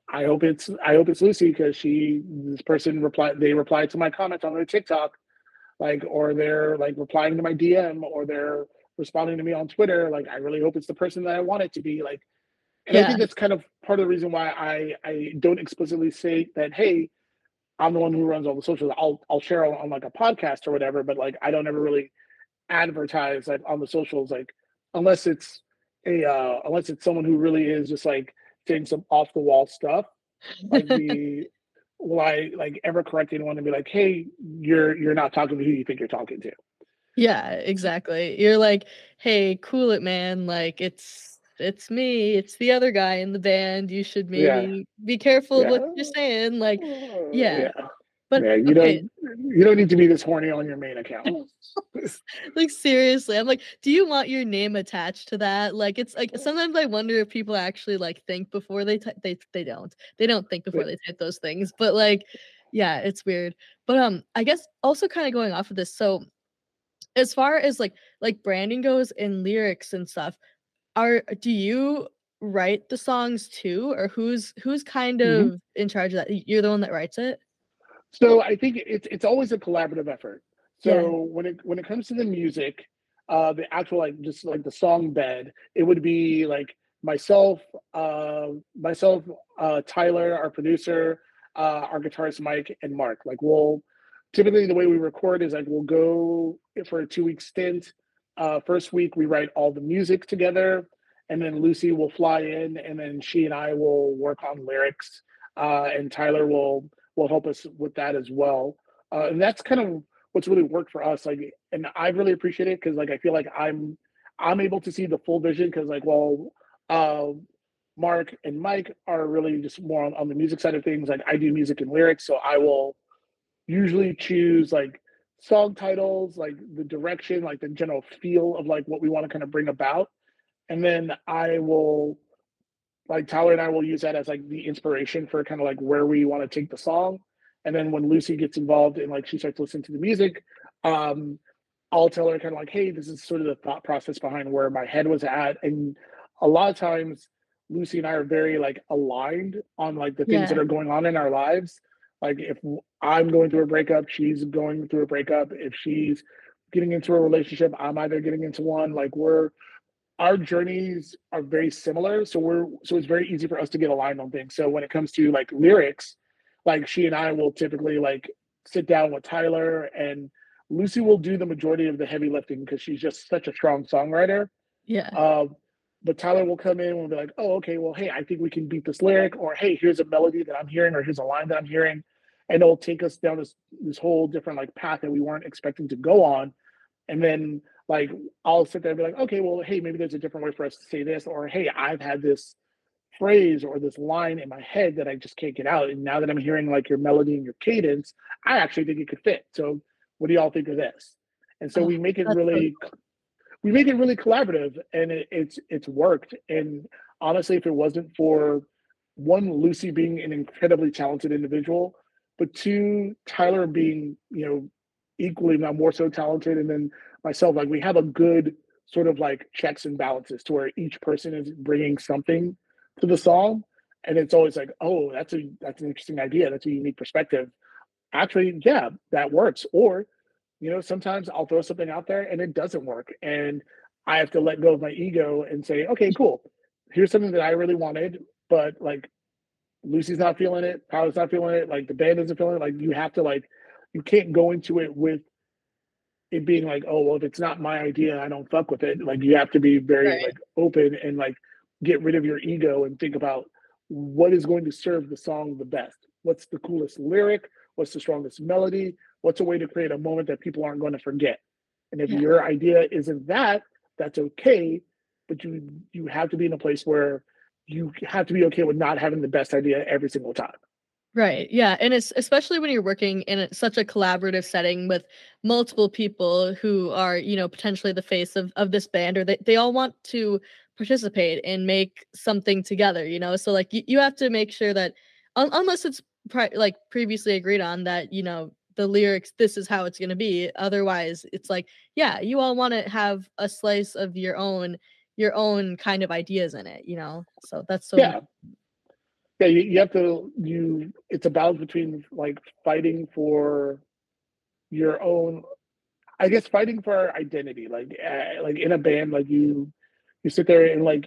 i hope it's i hope it's lucy because she this person replied they replied to my comment on their tiktok like or they're like replying to my dm or they're responding to me on twitter. Like i really hope it's the person that i want it to be like and i think that's kind of part of the reason why i i don't explicitly say that hey i'm the one who runs all the socials. I'll i'll share on, on like a podcast or whatever but like i don't ever really advertise like on the socials like unless it's a uh unless it's someone who really is just like saying some off the wall stuff like the will I like ever correct anyone and be like, hey, you're you're not talking to who you think you're talking to. Yeah, exactly. You're like, hey, cool it, man. Like it's it's me, it's the other guy in the band. You should Yeah. maybe be careful of Yeah. what you're saying. Like, yeah. Yeah. But Yeah. You okay, don't you don't need to be this horny on your main account. like seriously, I'm like, do you want your name attached to that? Like, it's like sometimes I wonder if people actually like think before they type. They they don't. They don't think before they type those things. But like, yeah, it's weird. But um, I guess also kind of going off of this. So as far as like like branding goes and lyrics and stuff, are do you write the songs too, or who's who's kind Mhm. of in charge of that? You're the one that writes it. So I think it's it's always a collaborative effort. Yeah. So when it when it comes to the music, uh, the actual like just like the song bed, it would be like myself, uh, myself, uh, Tyler, our producer, uh, our guitarist Mike, and Mark. Like we'll typically the way we record is like we'll go for a two week stint. Uh, first week we write all the music together, and then Lucy will fly in, and then she and I will work on lyrics, uh, and Tyler will will help us with that as well. Uh, and that's kind of what's really worked for us. Like, and I really appreciate it because like I feel like I'm I'm able to see the full vision because like well, uh, Mark and Mike are really just more on, on the music side of things. Like I do music and lyrics, so I will usually choose like song titles, like the direction, like the general feel of like what we want to kind of bring about, and then I will like Tyler and I will use that as like the inspiration for kind of like where we want to take the song. And then when Lucy gets involved and like she starts listening to the music, um, I'll tell her kind of like, hey, this is sort of the thought process behind where my head was at. And a lot of times Lucy and I are very like aligned on like the things that are going on in our lives. Like if I'm going through a breakup, she's going through a breakup. If she's getting into a relationship, I'm either getting into one. Like we're our journeys are very similar so we're so it's very easy for us to get aligned on things. So when it comes to like lyrics like she and i will typically like sit down with tyler and lucy will do the majority of the heavy lifting because she's just such a strong songwriter. Yeah. um, but tyler will come in and will be like oh okay well hey i think we can beat this lyric or hey here's a melody that i'm hearing or here's a line that i'm hearing and it'll take us down this this whole different like path that we weren't expecting to go on. And then like I'll sit there and be like, okay, well, hey, maybe there's a different way for us to say this, or hey, I've had this phrase or this line in my head that I just can't get out. And now that I'm hearing like your melody and your cadence, I actually think it could fit. So what do y'all think of this? And so Oh, we make it really we make it really collaborative and it, it's it's worked. And honestly, if it wasn't for one, Lucy being an incredibly talented individual, but two, Tyler being, you know, equally, if not more so talented, and then myself, like we have a good sort of like checks and balances to where each person is bringing something to the song. And it's always like, oh, that's a that's an interesting idea. That's a unique perspective. Actually, yeah, that works. Or, you know, sometimes I'll throw something out there and it doesn't work. And I have to let go of my ego and say, okay, cool. Here's something that I really wanted, but like Lucy's not feeling it, Tyler's not feeling it, like the band isn't feeling it. Like you have to like you can't go into it with it being like, oh well, if it's not my idea, I don't fuck with it. Like you have to be very Right. like open and like get rid of your ego and think about what is going to serve the song the best. What's the coolest lyric? What's the strongest melody? What's a way to create a moment that people aren't going to forget? And if Yeah. your idea isn't that, that's okay. But you you have to be in a place where you have to be okay with not having the best idea every single time. Right. Yeah. And it's especially when you're working in a, such a collaborative setting with multiple people who are, you know, potentially the face of, of this band or they, they all want to participate and make something together, you know? So, like, you, you have to make sure that, un- unless it's pri- like previously agreed on that, you know, the lyrics, this is how it's going to be. Otherwise, it's like, yeah, you all want to have a slice of your own, your own kind of ideas in it, you know? So that's so, yeah. Yeah, you, you have to you it's a balance between like fighting for your own I guess fighting for our identity. Like uh, like in a band, like you you sit there and like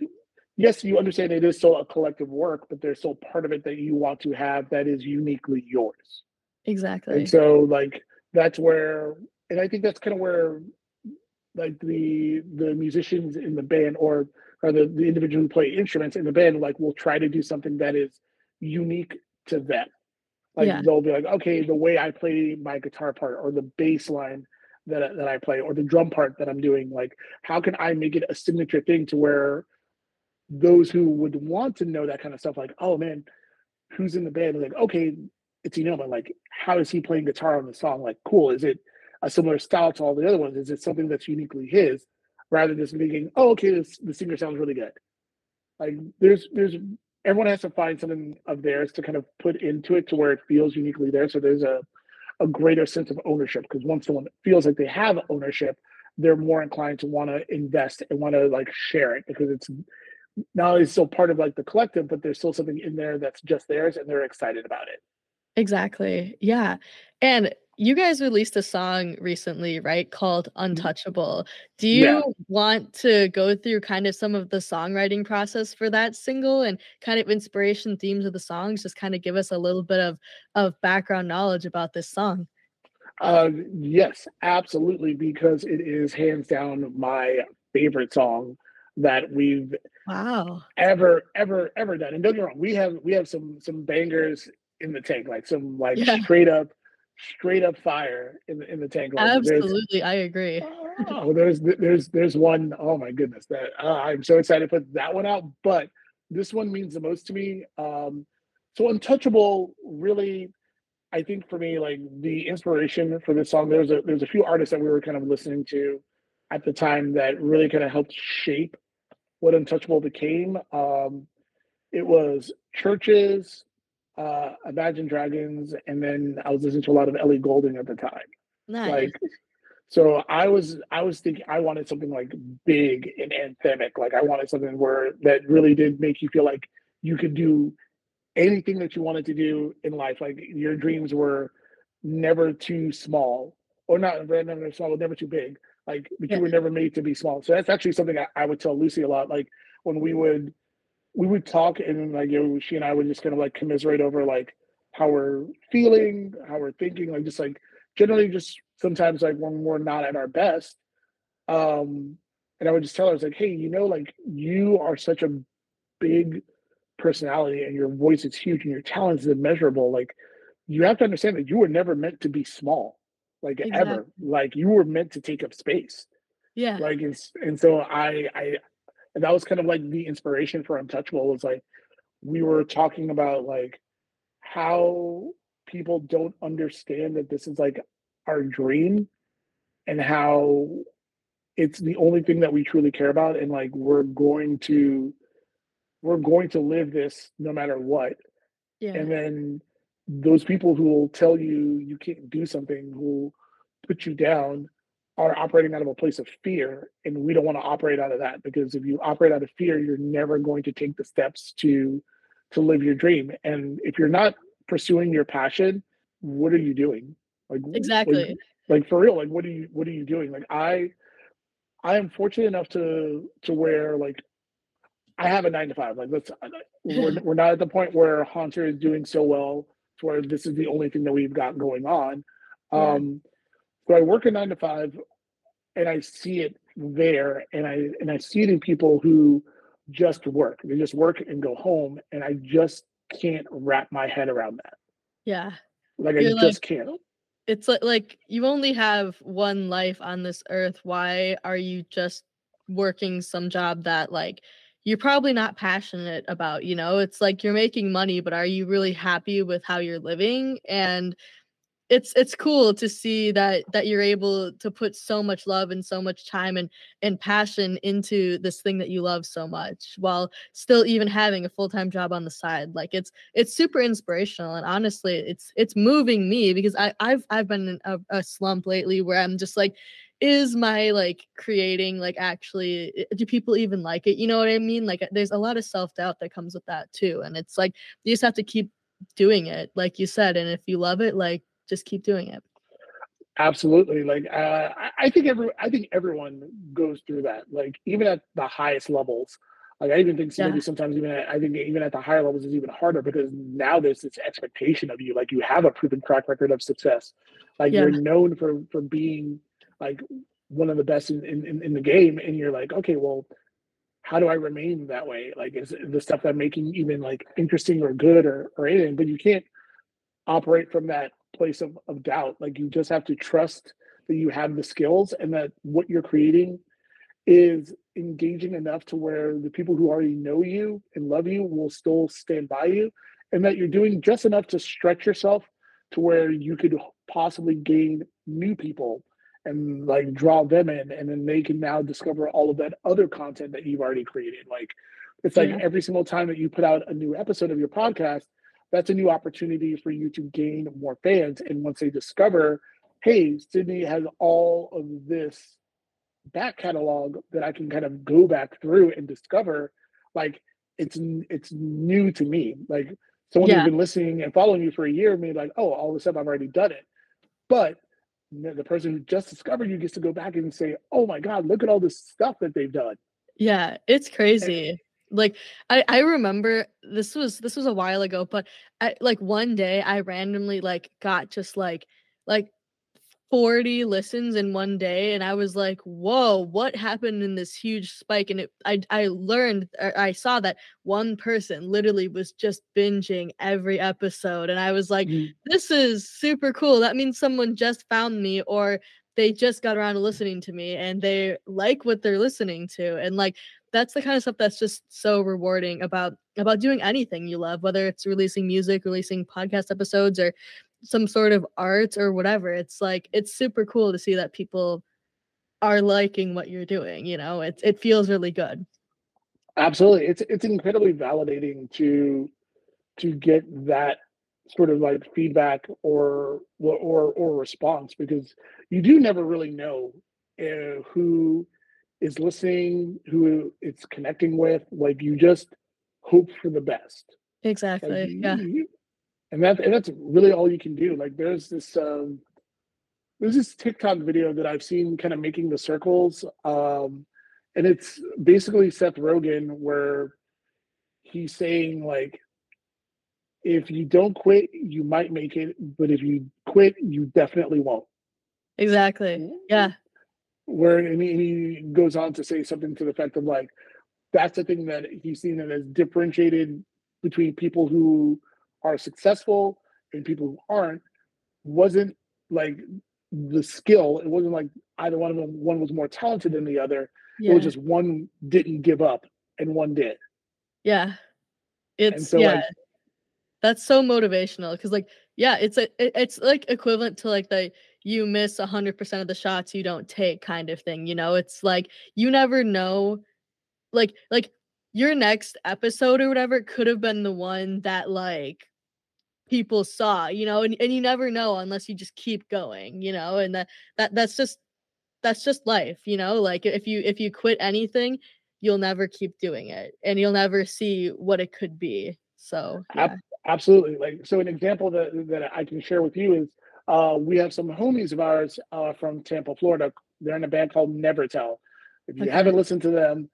yes, you understand it is still a collective work, but there's still part of it that you want to have that is uniquely yours. exactly. And so like that's where and I think that's kind of where like the the musicians in the band or or the, the individual who play instruments in the band like will try to do something that is unique to them. Like Yeah. they'll be like, okay, the way I play my guitar part or the bass line that I- that I play or the drum part that I'm doing, like how can I make it a signature thing to where those who would want to know that kind of stuff, like, oh man, who's in the band? Like, okay, it's Enoma. Like, how is he playing guitar on the song? Like, cool. Is it a similar style to all the other ones? Is it something that's uniquely his, rather than just thinking, oh, okay, this the singer sounds really good. Like, there's there's everyone has to find something of theirs to kind of put into it to where it feels uniquely there. So there's a a greater sense of ownership because once someone feels like they have ownership, they're more inclined to want to invest and want to like share it because it's not only still part of like the collective, but there's still something in there that's just theirs and they're excited about it. Exactly. Yeah. And you guys released a song recently, right? Called Untouchable. Do you Yeah. want to go through kind of some of the songwriting process for that single and kind of inspiration themes of the songs? Just kind of give us a little bit of of background knowledge about this song. Uh, yes, absolutely, because it is hands down my favorite song that we've Wow. ever, ever, ever done. And don't get me wrong, we have we have some some bangers in the tank, like some like Yeah. straight up, straight up fire in the in the tank. Like there's Absolutely. I agree. oh, there's there's there's one oh my goodness that uh, I'm so excited to put that one out. But this one means the most to me. Um, so untouchable really I think for me, like the inspiration for this song, there's a there's a few artists that we were kind of listening to at the time that really kind of helped shape what Untouchable became. Um, it was CHVRCHES, uh, Imagine Dragons, and then I was listening to a lot of Ellie Goulding at the time. Nice. Like, so I was I was thinking I wanted something like big and anthemic. Like I wanted something where that really did make you feel like you could do anything that you wanted to do in life. Like your dreams were never too small, or not never small, but never too big. Like, but Yeah. you were never made to be small. So that's actually something I, I would tell Lucy a lot. Like when we would we would talk and like you know, she and I would just kind of like commiserate over like how we're feeling, how we're thinking, like just like generally just sometimes like when we're not at our best. Um, and I would just tell her, I was like, hey, you know, like you are such a big personality and your voice is huge and your talent is immeasurable. Like you have to understand that you were never meant to be small, like ever. Like you were meant to take up space. yeah. Like it's and so I I and that was kind of like the inspiration for Untouchable was like we were talking about like how people don't understand that this is like our dream and how it's the only thing that we truly care about and like we're going to we're going to live this no matter what Yeah. and then those people who will tell you you can't do something who will put you down are operating out of a place of fear and we don't want to operate out of that because if you operate out of fear you're never going to take the steps to to live your dream and if you're not pursuing your passion what are you doing like like- Exactly. like for real like what are you what are you doing like i i am fortunate enough to to where like i have a nine to five like let's we're, we're not at the point where haunter is doing so well to where this is the only thing that we've got going on Yeah. um so i work a nine to five and i see it there and i and i see it in people who just work they just work and go home and i just can't wrap my head around that Yeah. like i You're just like, can't It's like like you only have one life on this earth. Why are you just working some job that like you're probably not passionate about, you know? It's like you're making money, but are you really happy with how you're living? And it's it's cool to see that that you're able to put so much love and so much time and and passion into this thing that you love so much while still even having a full-time job on the side like it's it's super inspirational and honestly it's it's moving me because i i've i've been in a, a slump lately where i'm just like is my like creating like actually do people even like it? You know what i mean? Like there's a lot of self-doubt that comes with that too and it's like you just have to keep doing it like you said and if you love it like just keep doing it Absolutely. Like uh, I, think every I think everyone goes through that. Like even at the highest levels. Like I even think Yeah. maybe sometimes even at, I think even at the higher levels is even harder because now there's this expectation of you. Like you have a proven track record of success. Like Yeah. you're known for for being like one of the best in, in, in- in the game and you're like, okay, well, how do I remain that way? Like is the stuff that I'm making even like interesting or good or or anything, but you can't operate from that place of, of doubt. Like you just have to trust that you have the skills and that what you're creating is engaging enough to where the people who already know you and love you will still stand by you and that you're doing just enough to stretch yourself to where you could possibly gain new people and like draw them in and then they can now discover all of that other content that you've already created like it's like yeah. every single time that you put out a new episode of your podcast that's a new opportunity for you to gain more fans and once they discover hey sydney has all of this back catalog that i can kind of go back through and discover like it's it's new to me like someone yeah. who's been listening and following you for a year may be like oh all of a sudden i've already done it but the person who just discovered you gets to go back and say, "Oh my God, look at all this stuff that they've done." Yeah, it's crazy. And, like I I remember this was this was a while ago, but I, like one day I randomly like got just like like 40 listens in one day and i was like whoa what happened in this huge spike? And it i i learned i saw that one person literally was just binging every episode and i was like mm. this is super cool. That means someone just found me or they just got around to listening to me and they like what they're listening to. And like that's the kind of stuff that's just so rewarding about about doing anything you love whether it's releasing music releasing podcast episodes or some sort of art or whatever. It's like it's super cool to see that people are liking what you're doing you know? It, it feels really good. Absolutely. It's it's incredibly validating to to get that sort of like feedback or or or response because you do never really know uh, who is listening who it's connecting with like you just hope for the best exactly like, yeah you, and that and that's really all you can do. Like there's this um, there's this TikTok video that I've seen kind of making the circles, um, and it's basically Seth Rogen where he's saying like, if you don't quit, you might make it, but if you quit, you definitely won't. Exactly. Yeah. Where and he, and he goes on to say something to the effect of like, that's the thing that he's seen that has differentiated between people who are successful and people who aren't wasn't like the skill. It wasn't like either one of them, one was more talented than the other. Yeah. It was just one didn't give up and one did. Yeah. It's so, yeah. Like, that's so motivational because like yeah, it's a it, it's like equivalent to like the you miss 100% of the shots you don't take kind of thing, you know? It's like you never know like like your next episode or whatever could have been the one that like people saw, you know, and, and you never know unless you just keep going, you know, and that that that's just that's just life, you know, like if you if you quit anything, you'll never keep doing it and you'll never see what it could be. So yeah. absolutely. Like so an example that that I can share with you is uh we have some homies of ours uh from Tampa, Florida. They're in a band called Never Tell. If you okay. haven't listened to them,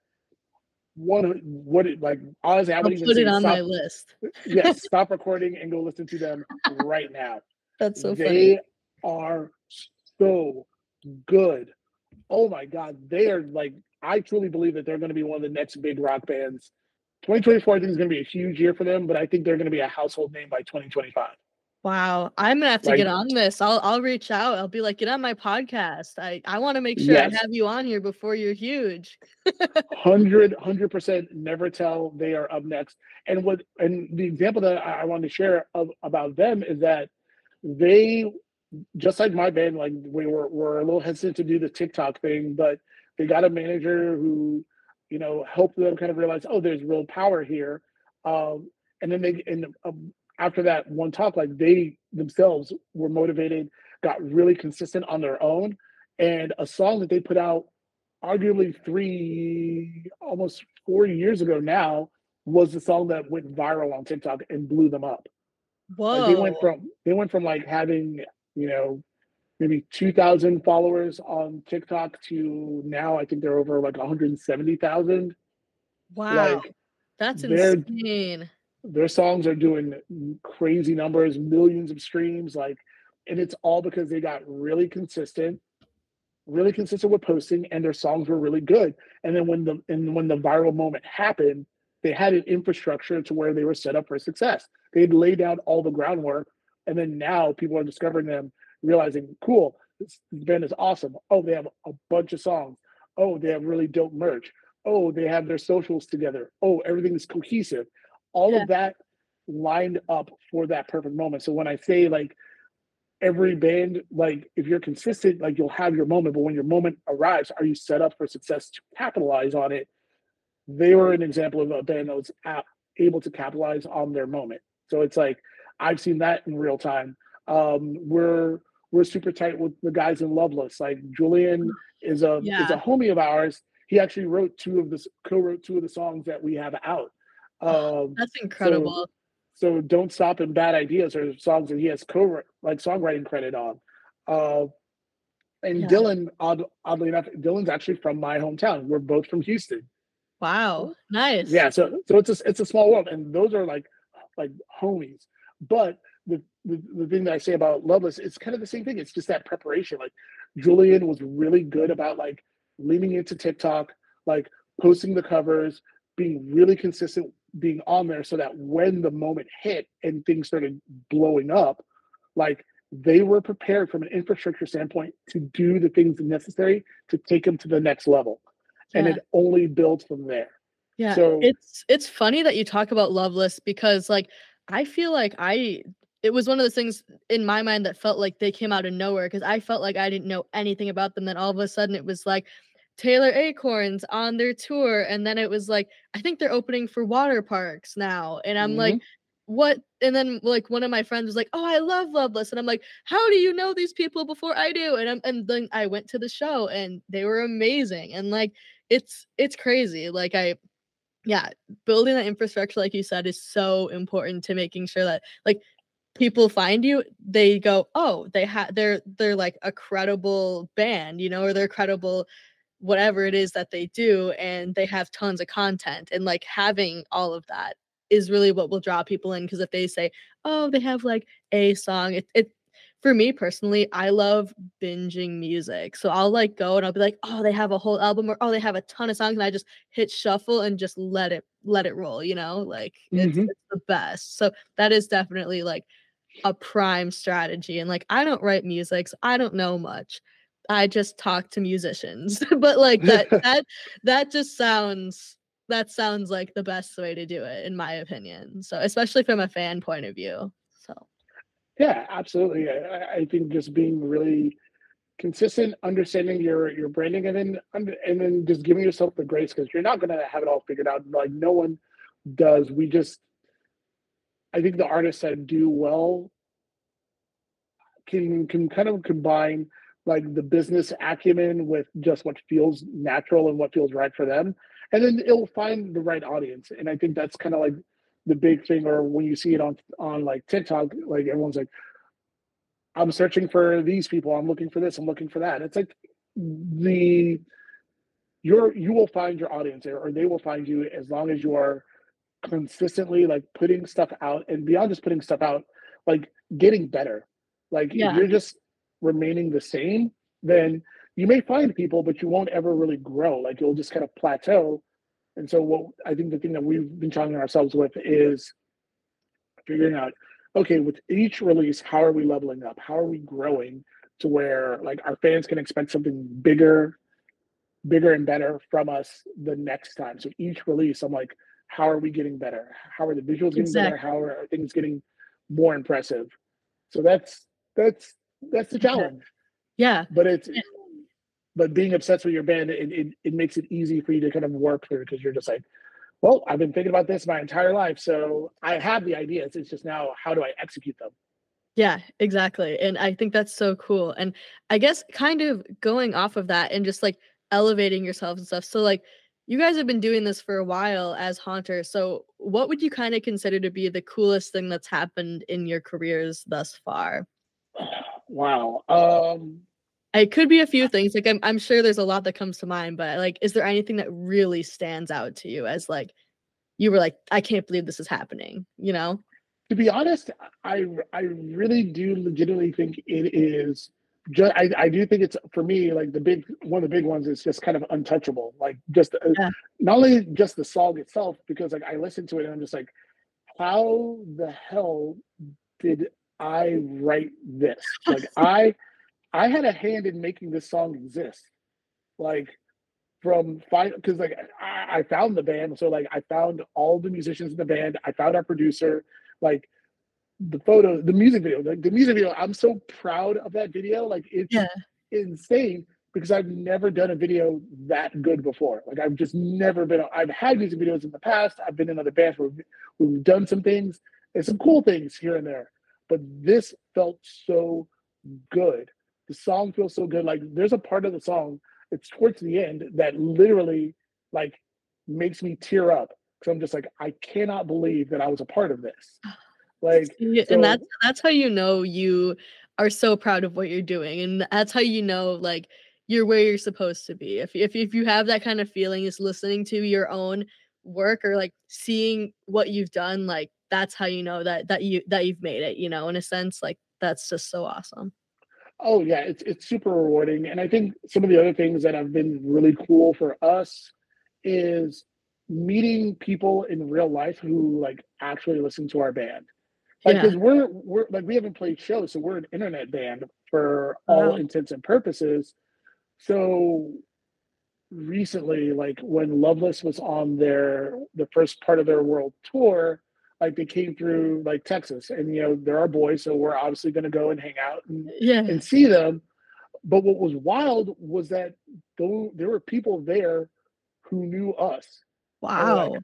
what what it like honestly I would even put it on stop, my list. yes, stop recording and go listen to them right now. That's so they funny. They are so good. Oh my god, they are like I truly believe that they're going to be one of the next big rock bands. 2024 I think is going to be a huge year for them, but I think they're going to be a household name by 2025. Wow, I'm gonna have to like, get on this. I'll I'll reach out. I'll be like, get on my podcast. I I want to make sure yes. I have you on here before you're huge. Hundred hundred percent. Never tell. They are up next. And what and the example that I, I wanted to share of, about them is that they just like my band, like we were were a little hesitant to do the TikTok thing, but they got a manager who, you know, helped them kind of realize, oh, there's real power here. Um, and then they and um, after that one talk, like they themselves were motivated, got really consistent on their own. And a song that they put out arguably three, almost four years ago now, was the song that went viral on TikTok and blew them up. Whoa. Like they went from they went from like having, you know, maybe 2000 followers on TikTok to now I think they're over like 170,000. Wow. Like, That's insane their songs are doing crazy numbers, millions of streams, like, and it's all because they got really consistent, really consistent with posting, and their songs were really good. And then when the and when the viral moment happened, they had an infrastructure to where they were set up for success. They had laid out all the groundwork and then now people are discovering them, realizing, cool, this band is awesome. Oh, they have a bunch of songs. Oh, they have really dope merch. Oh, they have their socials together. Oh, everything is cohesive. All yeah. of that lined up for that perfect moment. So when I say like every band, like if you're consistent, like you'll have your moment, but when your moment arrives, are you set up for success to capitalize on it? They were an example of a band that was able to capitalize on their moment. So it's like I've seen that in real time. Um, we're we're super tight with the guys in Loveless. Like Julian is a yeah. is a homie of ours. He actually wrote two of the co-wrote two of the songs that we have out. Um, That's incredible. So, so, don't stop in bad ideas or songs that he has co like songwriting credit on. Uh, and yeah. Dylan, odd, oddly enough, Dylan's actually from my hometown. We're both from Houston. Wow, nice. Yeah, so so it's a it's a small world, and those are like like homies. But the, the, the thing that I say about Loveless, it's kind of the same thing. It's just that preparation. Like Julian was really good about like leaning into TikTok, like posting the covers, being really consistent, being on there so that when the moment hit and things started blowing up, like they were prepared from an infrastructure standpoint to do the things necessary to take them to the next level. Yeah. And it only builds from there. Yeah. So it's it's funny that you talk about Loveless because like I feel like I it was one of those things in my mind that felt like they came out of nowhere because I felt like I didn't know anything about them. Then all of a sudden it was like Taylor Acorn's on their tour. And then it was like, I think they're opening for Waterparks now. And I'm mm-hmm. like, what? And then like one of my friends was like, Oh, I love Loveless. And I'm like, How do you know these people before I do? And I'm and then I went to the show and they were amazing. And like it's it's crazy. Like I yeah, building that infrastructure, like you said, is so important to making sure that like people find you, they go, oh, they have they're they're like a credible band, you know, or they're credible whatever it is that they do and they have tons of content and like having all of that is really what will draw people in because if they say oh they have like a song it, it for me personally i love binging music so i'll like go and i'll be like oh they have a whole album or oh they have a ton of songs and i just hit shuffle and just let it let it roll you know like mm-hmm. it's, it's the best so that is definitely like a prime strategy and like i don't write music so i don't know much i just talk to musicians but like that that that just sounds that sounds like the best way to do it in my opinion so especially from a fan point of view so. Yeah absolutely i, I think just being really consistent understanding your your branding and then and then just giving yourself the grace because you're not going to have it all figured out like no one does we just I think the artists that do well can can kind of combine like the business acumen with just what feels natural and what feels right for them. And then it'll find the right audience. And i think that's kind of like the big thing or when you see it on on like tiktok like everyone's like i'm searching for these people. I'm looking for this. I'm looking for that. It's like the you're you will find your audience there or they will find you as long as you are consistently like putting stuff out. And beyond just putting stuff out, like getting better. Like yeah. you're just remaining the same, then you may find people, but you won't ever really grow. Like you'll just kind of plateau. And so what I think the thing that we've been challenging ourselves with is figuring out, okay, with each release, how are we leveling up? How are we growing to where like our fans can expect something bigger, bigger and better from us the next time. So each release, I'm like, how are we getting better? How are the visuals getting exactly. better? How are things getting more impressive? So that's that's that's the challenge. Yeah. But it's yeah. but being obsessed with your band, it, it, it makes it easy for you to kind of work through because you're just like, well, I've been thinking about this my entire life. So I have the ideas. It's just now how do I execute them? Yeah, exactly. And I think that's so cool. And I guess kind of going off of that and just like elevating yourself and stuff. So like you guys have been doing this for a while as Haunter. So, what would you kind of consider to be the coolest thing that's happened in your careers thus far? Wow. Um it could be a few things. Like I'm I'm sure there's a lot that comes to mind, but like is there anything that really stands out to you as like you were like I can't believe this is happening, you know? To be honest, I I really do legitimately think it is just, I, I do think it's for me like the big one of the big ones is just kind of untouchable like just uh, yeah. not only just the song itself because like i listen to it and i'm just like how the hell did I write this. Like I I had a hand in making this song exist. Like from five because like I, I found the band. So like I found all the musicians in the band. I found our producer. Like the photo, the music video, like the music video. I'm so proud of that video. Like it's Yeah. insane because I've never done a video that good before. Like I've just never been. I've had music videos in the past. I've been in other bands where we've, we've done some things and some cool things here and there. But this felt so good. The song feels so good. Like there's a part of the song. It's towards the end that literally like makes me tear up because I'm just like I cannot believe that I was a part of this. Like Yeah, so, and that's that's how you know you are so proud of what you're doing and that's how you know like you're where you're supposed to be if if if you have that kind of feeling is listening to your own work or like seeing what you've done like that's how you know that that you that you've made it you know in a sense like that's just so awesome Oh yeah, it's it's super rewarding, and I think some of the other things that have been really cool for us is meeting people in real life who like actually listen to our band. Like, yeah because we're we're like we haven't played shows, so we're an internet band for all wow intents and purposes. So recently, like when Loveless was on their the first part of their world tour, like they came through like Texas, and you know they're our boys, so we're obviously going to go and hang out and yeah and see them. But what was wild was that though there were people there who knew us were like, wow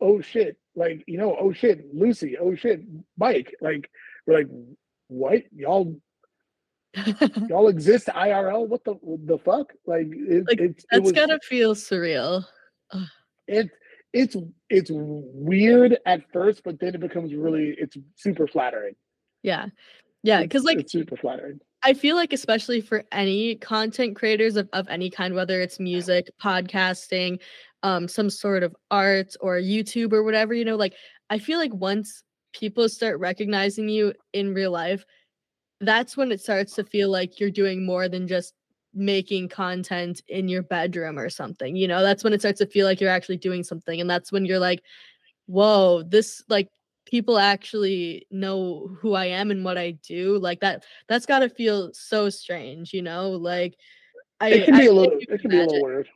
oh shit, like you know, oh shit, Lucy, oh shit, Mike. Like we're like, what? Y'all y'all exist IRL? What the the fuck? Like it like it, it was gotta feel surreal Ugh, it it's it's weird at first, but then it becomes really it's super flattering. yeah yeah because like it's super flattering. I feel like especially for any content creators of, of any kind, whether it's music, podcasting, um, some sort of art or YouTube or whatever, you know, like I feel like once people start recognizing you in real life, that's when it starts to feel like you're doing more than just making content in your bedroom or something. You know, that's when it starts to feel like you're actually doing something. And that's when you're like, whoa, this like people actually know who I am and what I do. Like that that's gotta feel so strange, you know? Like It I can I be a little it can be a little weird.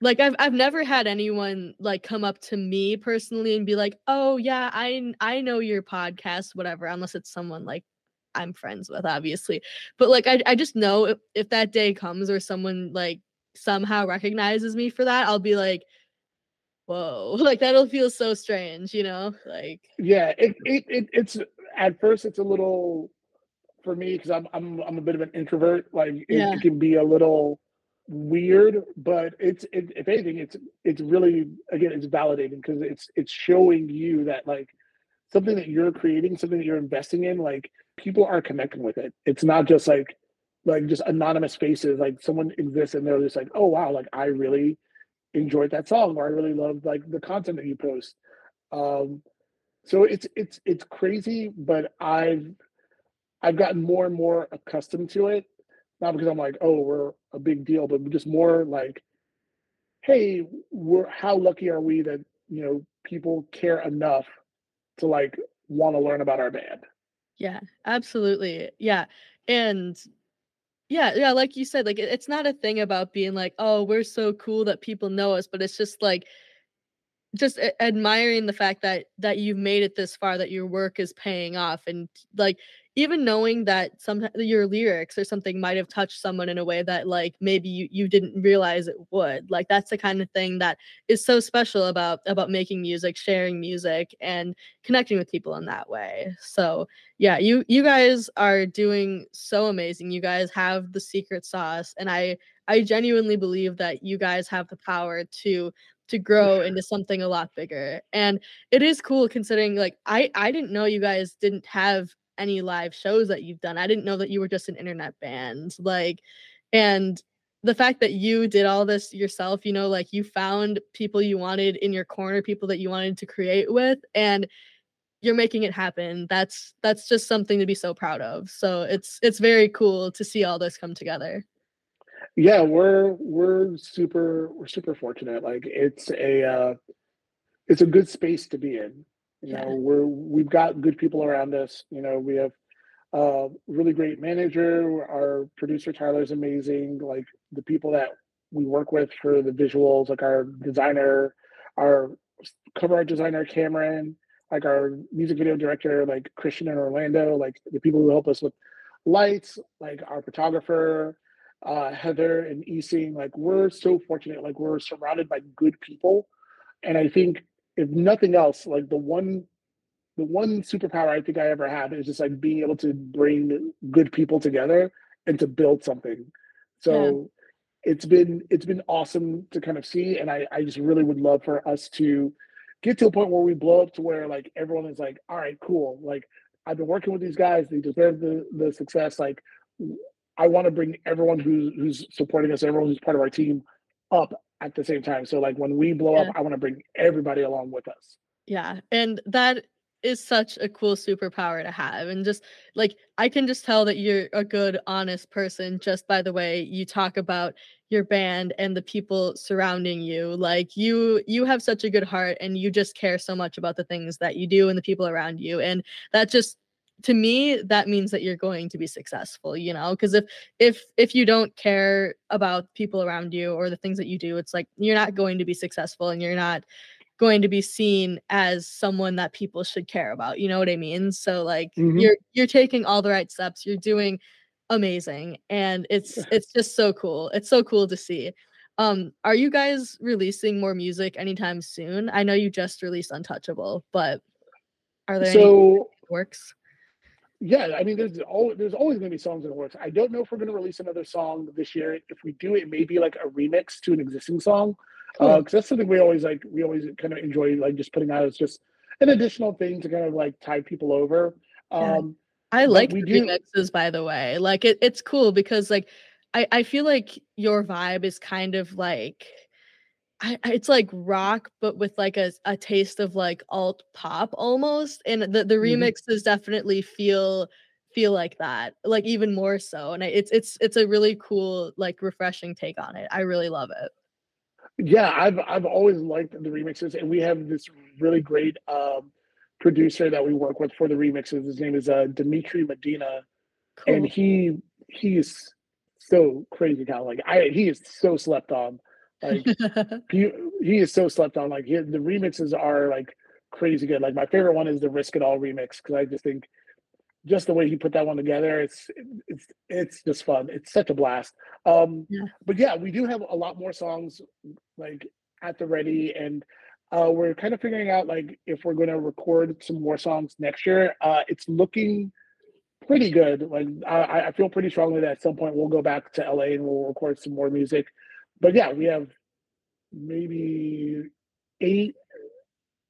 Like I've I've never had anyone like come up to me personally and be like, "Oh yeah, I I know your podcast, whatever," unless it's someone like I'm friends with, obviously. But like I I just know if, if that day comes or someone like somehow recognizes me for that, I'll be like, "Whoa!" Like that'll feel so strange, you know? Like Yeah, it, it, it it's at first it's a little for me because I'm I'm I'm a bit of an introvert. Like it, yeah, it can be a little weird, but it's it, if anything, it's it's really again it's validating because it's it's showing you that like something that you're creating, something that you're investing in, like people are connecting with it. It's not just like like just anonymous faces. Like someone exists and they're just like, oh wow, like I really enjoyed that song or I really loved like the content that you post. Um, so it's it's it's crazy, but I've I've gotten more and more accustomed to it. Not because I'm like, oh, we're a big deal, but just more like, hey, we're how lucky are we that you know people care enough to like want to learn about our band. Yeah, absolutely. Yeah. And Yeah, yeah, like you said, like it- it's not a thing about being like, "Oh, we're so cool that people know us," but it's just like just admiring the fact that that you've made it this far, that your work is paying off, and like even knowing that some your lyrics or something might have touched someone in a way that like maybe you, you didn't realize it would. Like that's the kind of thing that is so special about about making music, sharing music, and connecting with people in that way. So yeah, you you guys are doing so amazing. You guys have the secret sauce, and I I genuinely believe that you guys have the power to to grow into something a lot bigger. And it is cool considering like I I didn't know you guys didn't have any live shows that you've done. I didn't know that you were just an internet band. Like and the fact that you did all this yourself, you know, like you found people you wanted in your corner, people that you wanted to create with and you're making it happen. That's that's just something to be so proud of. So it's it's very cool to see all this come together. Yeah, we're we're super we're super fortunate. Like it's a uh, it's a good space to be in. You know, we're we've got good people around us. You know, we have a really great manager. Our producer Tyler is amazing. Like the people that we work with for the visuals, like our designer, our cover art designer Cameron, like our music video director, like Christian and Orlando, like the people who help us with lights, like our photographer, uh, Heather and Easing. Like we're so fortunate. Like we're surrounded by good people, and I think if nothing else, like the one the one superpower I think I ever had is just like being able to bring good people together and to build something. So yeah. it's been it's been awesome to kind of see, and I I just really would love for us to get to a point where we blow up to where like everyone is like, all right, cool. Like I've been working with these guys; they deserve the the success. Like I want to bring everyone who's who's supporting us, everyone who's part of our team, up at the same time. So like when we blow yeah. up, I want to bring everybody along with us. Yeah, and that is such a cool superpower to have and just like i can just tell that you're a good honest person just by the way you talk about your band and the people surrounding you like you you have such a good heart and you just care so much about the things that you do and the people around you and that just to me that means that you're going to be successful you know because if if if you don't care about people around you or the things that you do it's like you're not going to be successful and you're not going to be seen as someone that people should care about you know what i mean? So like mm-hmm. you're you're taking all the right steps you're doing amazing and it's it's just so cool it's so cool to see. Um are you guys releasing more music anytime soon? I know you just released untouchable but are there so, any works yeah, I mean, there's always there's always going to be songs in the works. I don't know if we're going to release another song this year. If we do, it may be like a remix to an existing song because cool. uh, that's something we always like. We always kind of enjoy like just putting out as just an additional thing to kind of like tie people over. Um, yeah. I like the do... remixes, by the way. Like it, it's cool because like I I feel like your vibe is kind of like. I, it's like rock, but with like a, a taste of like alt pop almost, and the the mm-hmm. remixes definitely feel feel like that, like even more so. And it's it's it's a really cool, like refreshing take on it. I really love it. Yeah, I've I've always liked the remixes, and we have this really great um, producer that we work with for the remixes. His name is uh, Dimitri Medina, cool. and he he is so crazy now. Like I, he is so slept on. Like he he is so slept on. Like he, the remixes are like crazy good. Like my favorite one is the Risk It All remix because I just think just the way he put that one together, it's it's it's just fun. It's such a blast. Um, yeah. But yeah, we do have a lot more songs like at the ready, and uh, we're kind of figuring out like if we're going to record some more songs next year. Uh, it's looking pretty good. Like I, I feel pretty strongly that at some point we'll go back to LA and we'll record some more music. But yeah, we have maybe eight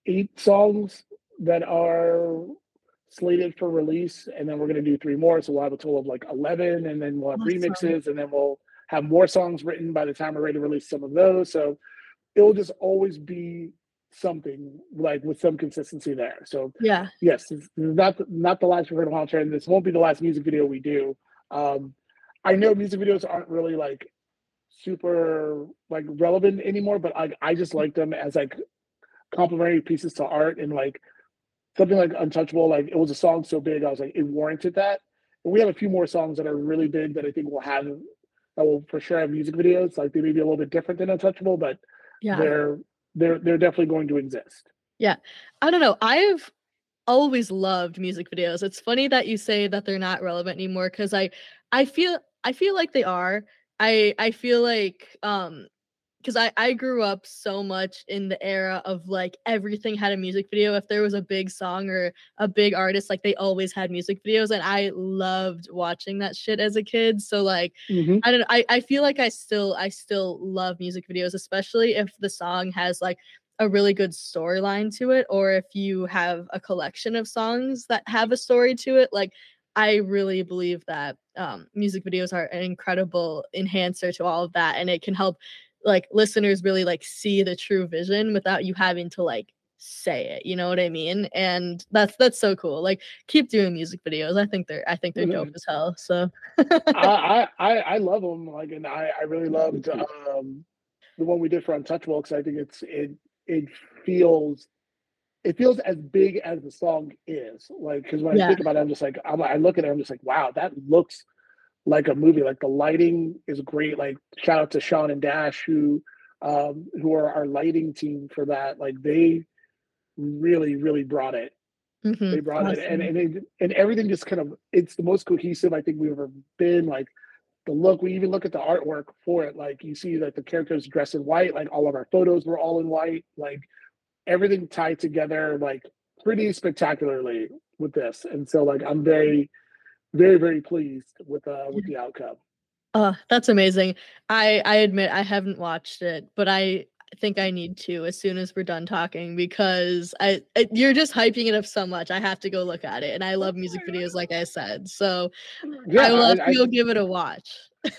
eight songs that are slated for release, and then we're going to do three more. So we'll have a total of like 11, and then we'll have remixes, and then we'll have more songs written by the time we're ready to release some of those. So it'll just always be something like with some consistency there. So yeah, yes, it's not not the last we're going to launch, and this won't be the last music video we do. Um, I know music videos aren't really like super like relevant anymore, but I I just like them as like complementary pieces to art and like something like Untouchable, like it was a song so big, I was like, it warranted that. And we have a few more songs that are really big that I think will have that will for sure have music videos. Like they may be a little bit different than Untouchable, but yeah, they're they're they're definitely going to exist. Yeah. I don't know. I've always loved music videos. It's funny that you say that they're not relevant anymore because I I feel I feel like they are. I I feel like um because I, I grew up so much in the era of like everything had a music video. If there was a big song or a big artist, like they always had music videos. And I loved watching that shit as a kid. So like mm-hmm. I don't know, I, I feel like I still I still love music videos, especially if the song has like a really good storyline to it, or if you have a collection of songs that have a story to it. Like I really believe that um, music videos are an incredible enhancer to all of that, and it can help like listeners really like see the true vision without you having to like say it you know what i mean and that's that's so cool like keep doing music videos i think they're i think they're mm-hmm. dope as hell so I, I i love them like and i i really loved um the one we did for untouchable because i think it's it it feels it feels as big as the song is. Like, because when Yeah. I think about it, I'm just like, I'm, I look at it, I'm just like, wow, that looks like a movie. Like the lighting is great. Like, shout out to Sean and Dash who, um, who are our lighting team for that. Like, they really, really brought it. Mhm. They brought it, and and it, and everything just kind of. It's the most cohesive I think we've ever been. Like the look. We even look at the artwork for it. Like you see that the characters dressed in white. Like all of our photos were all in white. Like everything tied together like pretty spectacularly with this. And so like I'm very, very, very pleased with uh with the outcome. Oh, that's amazing. I I admit I haven't watched it, but I think I need to as soon as we're done talking because I, I you're just hyping it up so much. I have to go look at it, and I love music videos, like I said. So Yeah, I will I, have to I, give it a watch.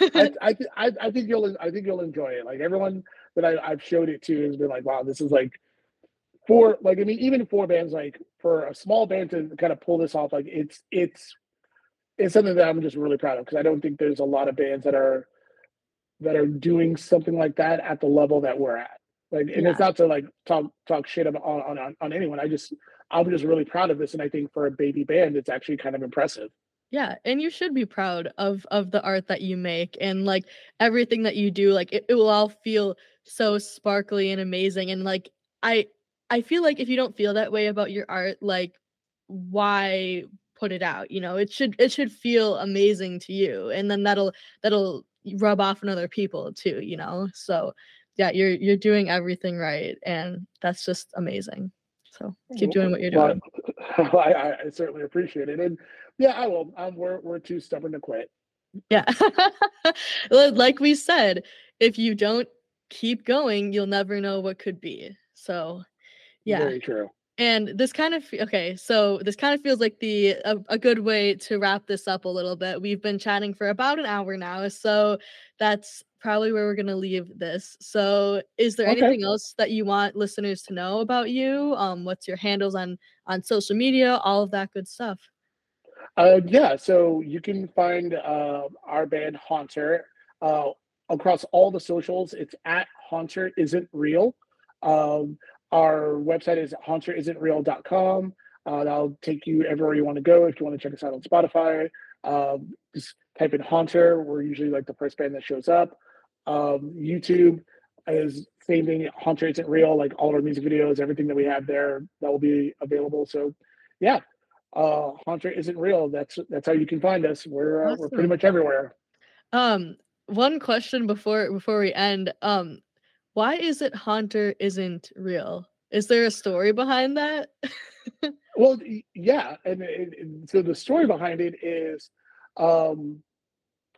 I, I, I, I think you'll I think you'll enjoy it. Like everyone that I, I've showed it to has been like, wow, this is like for like I mean, even for bands like for a small band to kind of pull this off, like it's it's it's something that I'm just really proud of because I don't think there's a lot of bands that are that are doing something like that at the level that we're at. Like, and Yeah. it's not to like talk talk shit on on, on anyone. I just I'm just really proud of this, and I think for a baby band, it's actually kind of impressive. Yeah, and you should be proud of of the art that you make and like everything that you do. Like it, it will all feel so sparkly and amazing. And like I I feel like if you don't feel that way about your art, like why put it out? You know, it should it should feel amazing to you. And then that'll that'll rub off on other people too, you know? So yeah, you're you're doing everything right and that's just amazing. So keep doing what you're doing. I, I, I certainly appreciate it, and yeah, I will. Um, we're we're too stubborn to quit. Yeah. Like we said, if you don't keep going, you'll never know what could be. So, yeah. Very true. And this kind of okay, so this kind of feels like the a, a good way to wrap this up a little bit. We've been chatting for about an hour now, so that's probably where we're going to leave this. So, is there Okay. anything else that you want listeners to know about you? Um what's your handles on on social media, all of that good stuff. Uh, yeah, so you can find uh, our band Haunter uh, across all the socials. It's at Haunter Isn't Real. Um, our website is haunterisn'treal.com. Uh, that'll take you everywhere you want to go. If you want to check us out on Spotify, um, just type in Haunter. We're usually like the first band that shows up. Um, YouTube is same thing. Haunter Isn't Real. Like all our music videos, everything that we have there, that will be available. So, yeah, uh Haunter isn't real. That's that's how you can find us. We're uh, we're pretty much everywhere. Um, one question before before we end. Um, why is it Haunter isn't real? Is there a story behind that? Well, yeah, and, and, and so the story behind it is, um,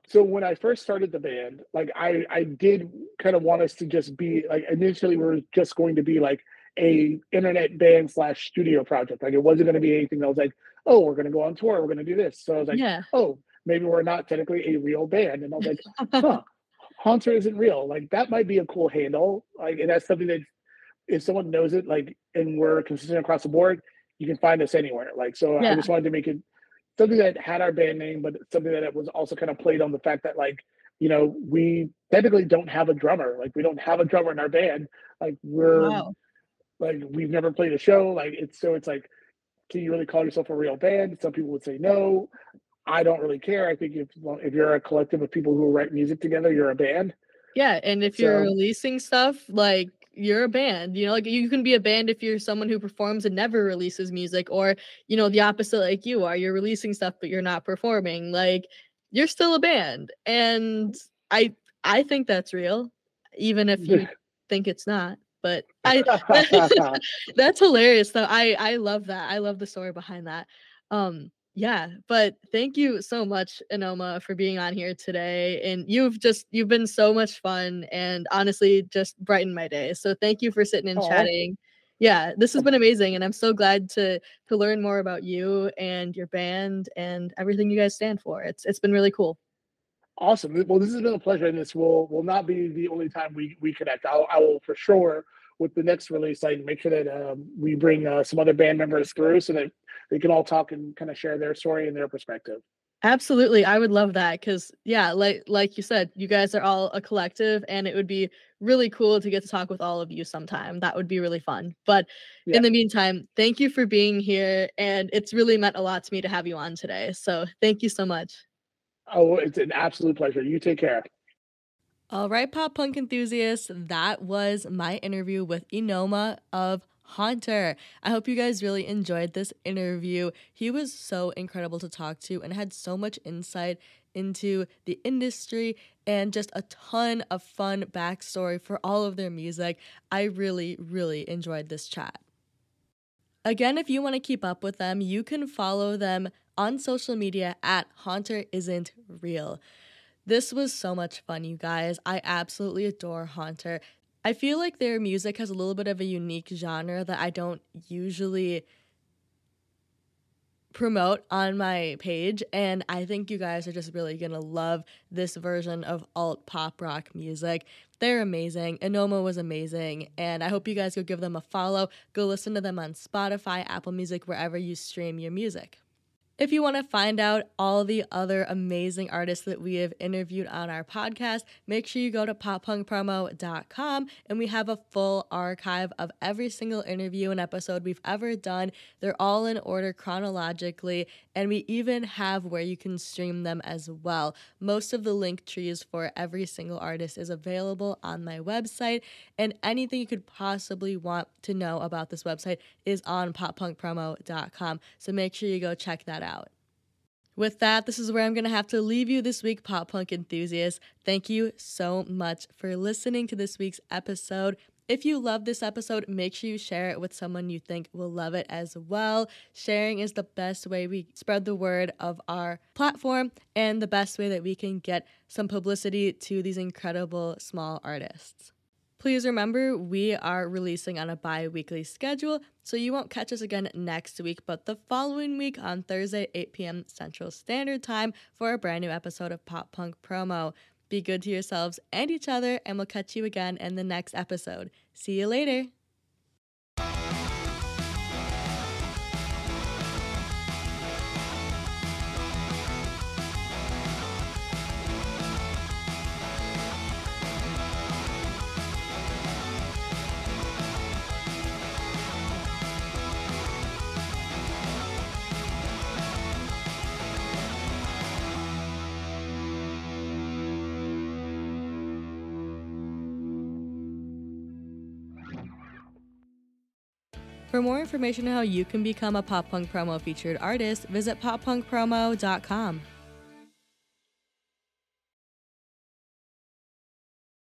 so when I first started the band, like I I did kind of want us to just be like initially we are just going to be like a internet band slash studio project. Like it wasn't going to be anything that was like, oh, we're going to go on tour, we're going to do this. So I was like, yeah. oh, maybe we're not technically a real band, and I was like, huh, Haunter isn't real. Like that might be a cool handle. Like, and that's something that if someone knows it, like, and we're consistent across the board, you can find us anywhere. Like, so I just wanted to make it something that had our band name, but something that it was also kind of played on the fact that, like, you know, we technically don't have a drummer. Like, we don't have a drummer in our band. Like, we're Wow. like, we've never played a show. Like, it's so it's like, can you really call yourself a real band? Some people would say no. I don't really care. I think if if you're a collective of people who write music together, you're a band. Yeah, and if you're releasing stuff, like you're a band. You know, like you can be a band if you're someone who performs and never releases music, or you know, the opposite like you are. You're releasing stuff but you're not performing. Like you're still a band. And I I think that's real, even if you think it's not. But I that's hilarious though. I I love that. I love the story behind that. Um yeah, but thank you so much Enoma for being on here today and you've just you've been so much fun and honestly just brightened my day. So thank you for sitting and Aw. chatting. Yeah, this has been amazing and I'm so glad to to learn more about you and your band and everything you guys stand for. It's it's been really cool. Awesome. Well, this has been a pleasure, and this will will not be the only time we we connect. I'll, I will for sure with the next release. I make sure that um, we bring uh, some other band members through so that they can all talk and kind of share their story and their perspective. Absolutely. I would love that because yeah, like like you said, you guys are all a collective and it would be really cool to get to talk with all of you sometime. That would be really fun. But Yeah. in the meantime, thank you for being here and it's really meant a lot to me to have you on today. So thank you so much. Oh, it's an absolute pleasure. You take care. All right, pop punk enthusiasts, that was my interview with Enoma of Haunter. I hope you guys really enjoyed this interview. He was so incredible to talk to and had so much insight into the industry and just a ton of fun backstory for all of their music. I really, really enjoyed this chat. Again, if you want to keep up with them, you can follow them on social media at Haunter Isn't Real. This was so much fun, you guys. I absolutely adore Haunter. I feel like their music has a little bit of a unique genre that I don't usually promote on my page and I think you guys are just really going to love this version of alt pop rock music. They're amazing. Enoma was amazing and I hope you guys go give them a follow. Go listen to them on Spotify, Apple Music, wherever you stream your music. If you want to find out all the other amazing artists that we have interviewed on our podcast, make sure you go to poppunkpromo.com and we have a full archive of every single interview and episode we've ever done. They're all in order chronologically, and we even have where you can stream them as well. Most of the link trees for every single artist is available on my website, and anything you could possibly want to know about this website is on poppunkpromo.com. So make sure you go check that out With that, this is where I'm going to have to leave you this week, pop punk enthusiasts. Thank you so much for listening to this week's episode. If you love this episode, make sure you share it with someone you think will love it as well. Sharing is the best way we spread the word of our platform and the best way that we can get some publicity to these incredible small artists. Please remember, we are releasing on a bi weekly schedule, so you won't catch us again next week, but the following week on Thursday, 8 p.m. Central Standard Time, for a brand new episode of Pop Punk Promo. Be good to yourselves and each other, and we'll catch you again in the next episode. See you later. For more information on how you can become a Pop Punk Promo featured artist, visit poppunkpromo.com.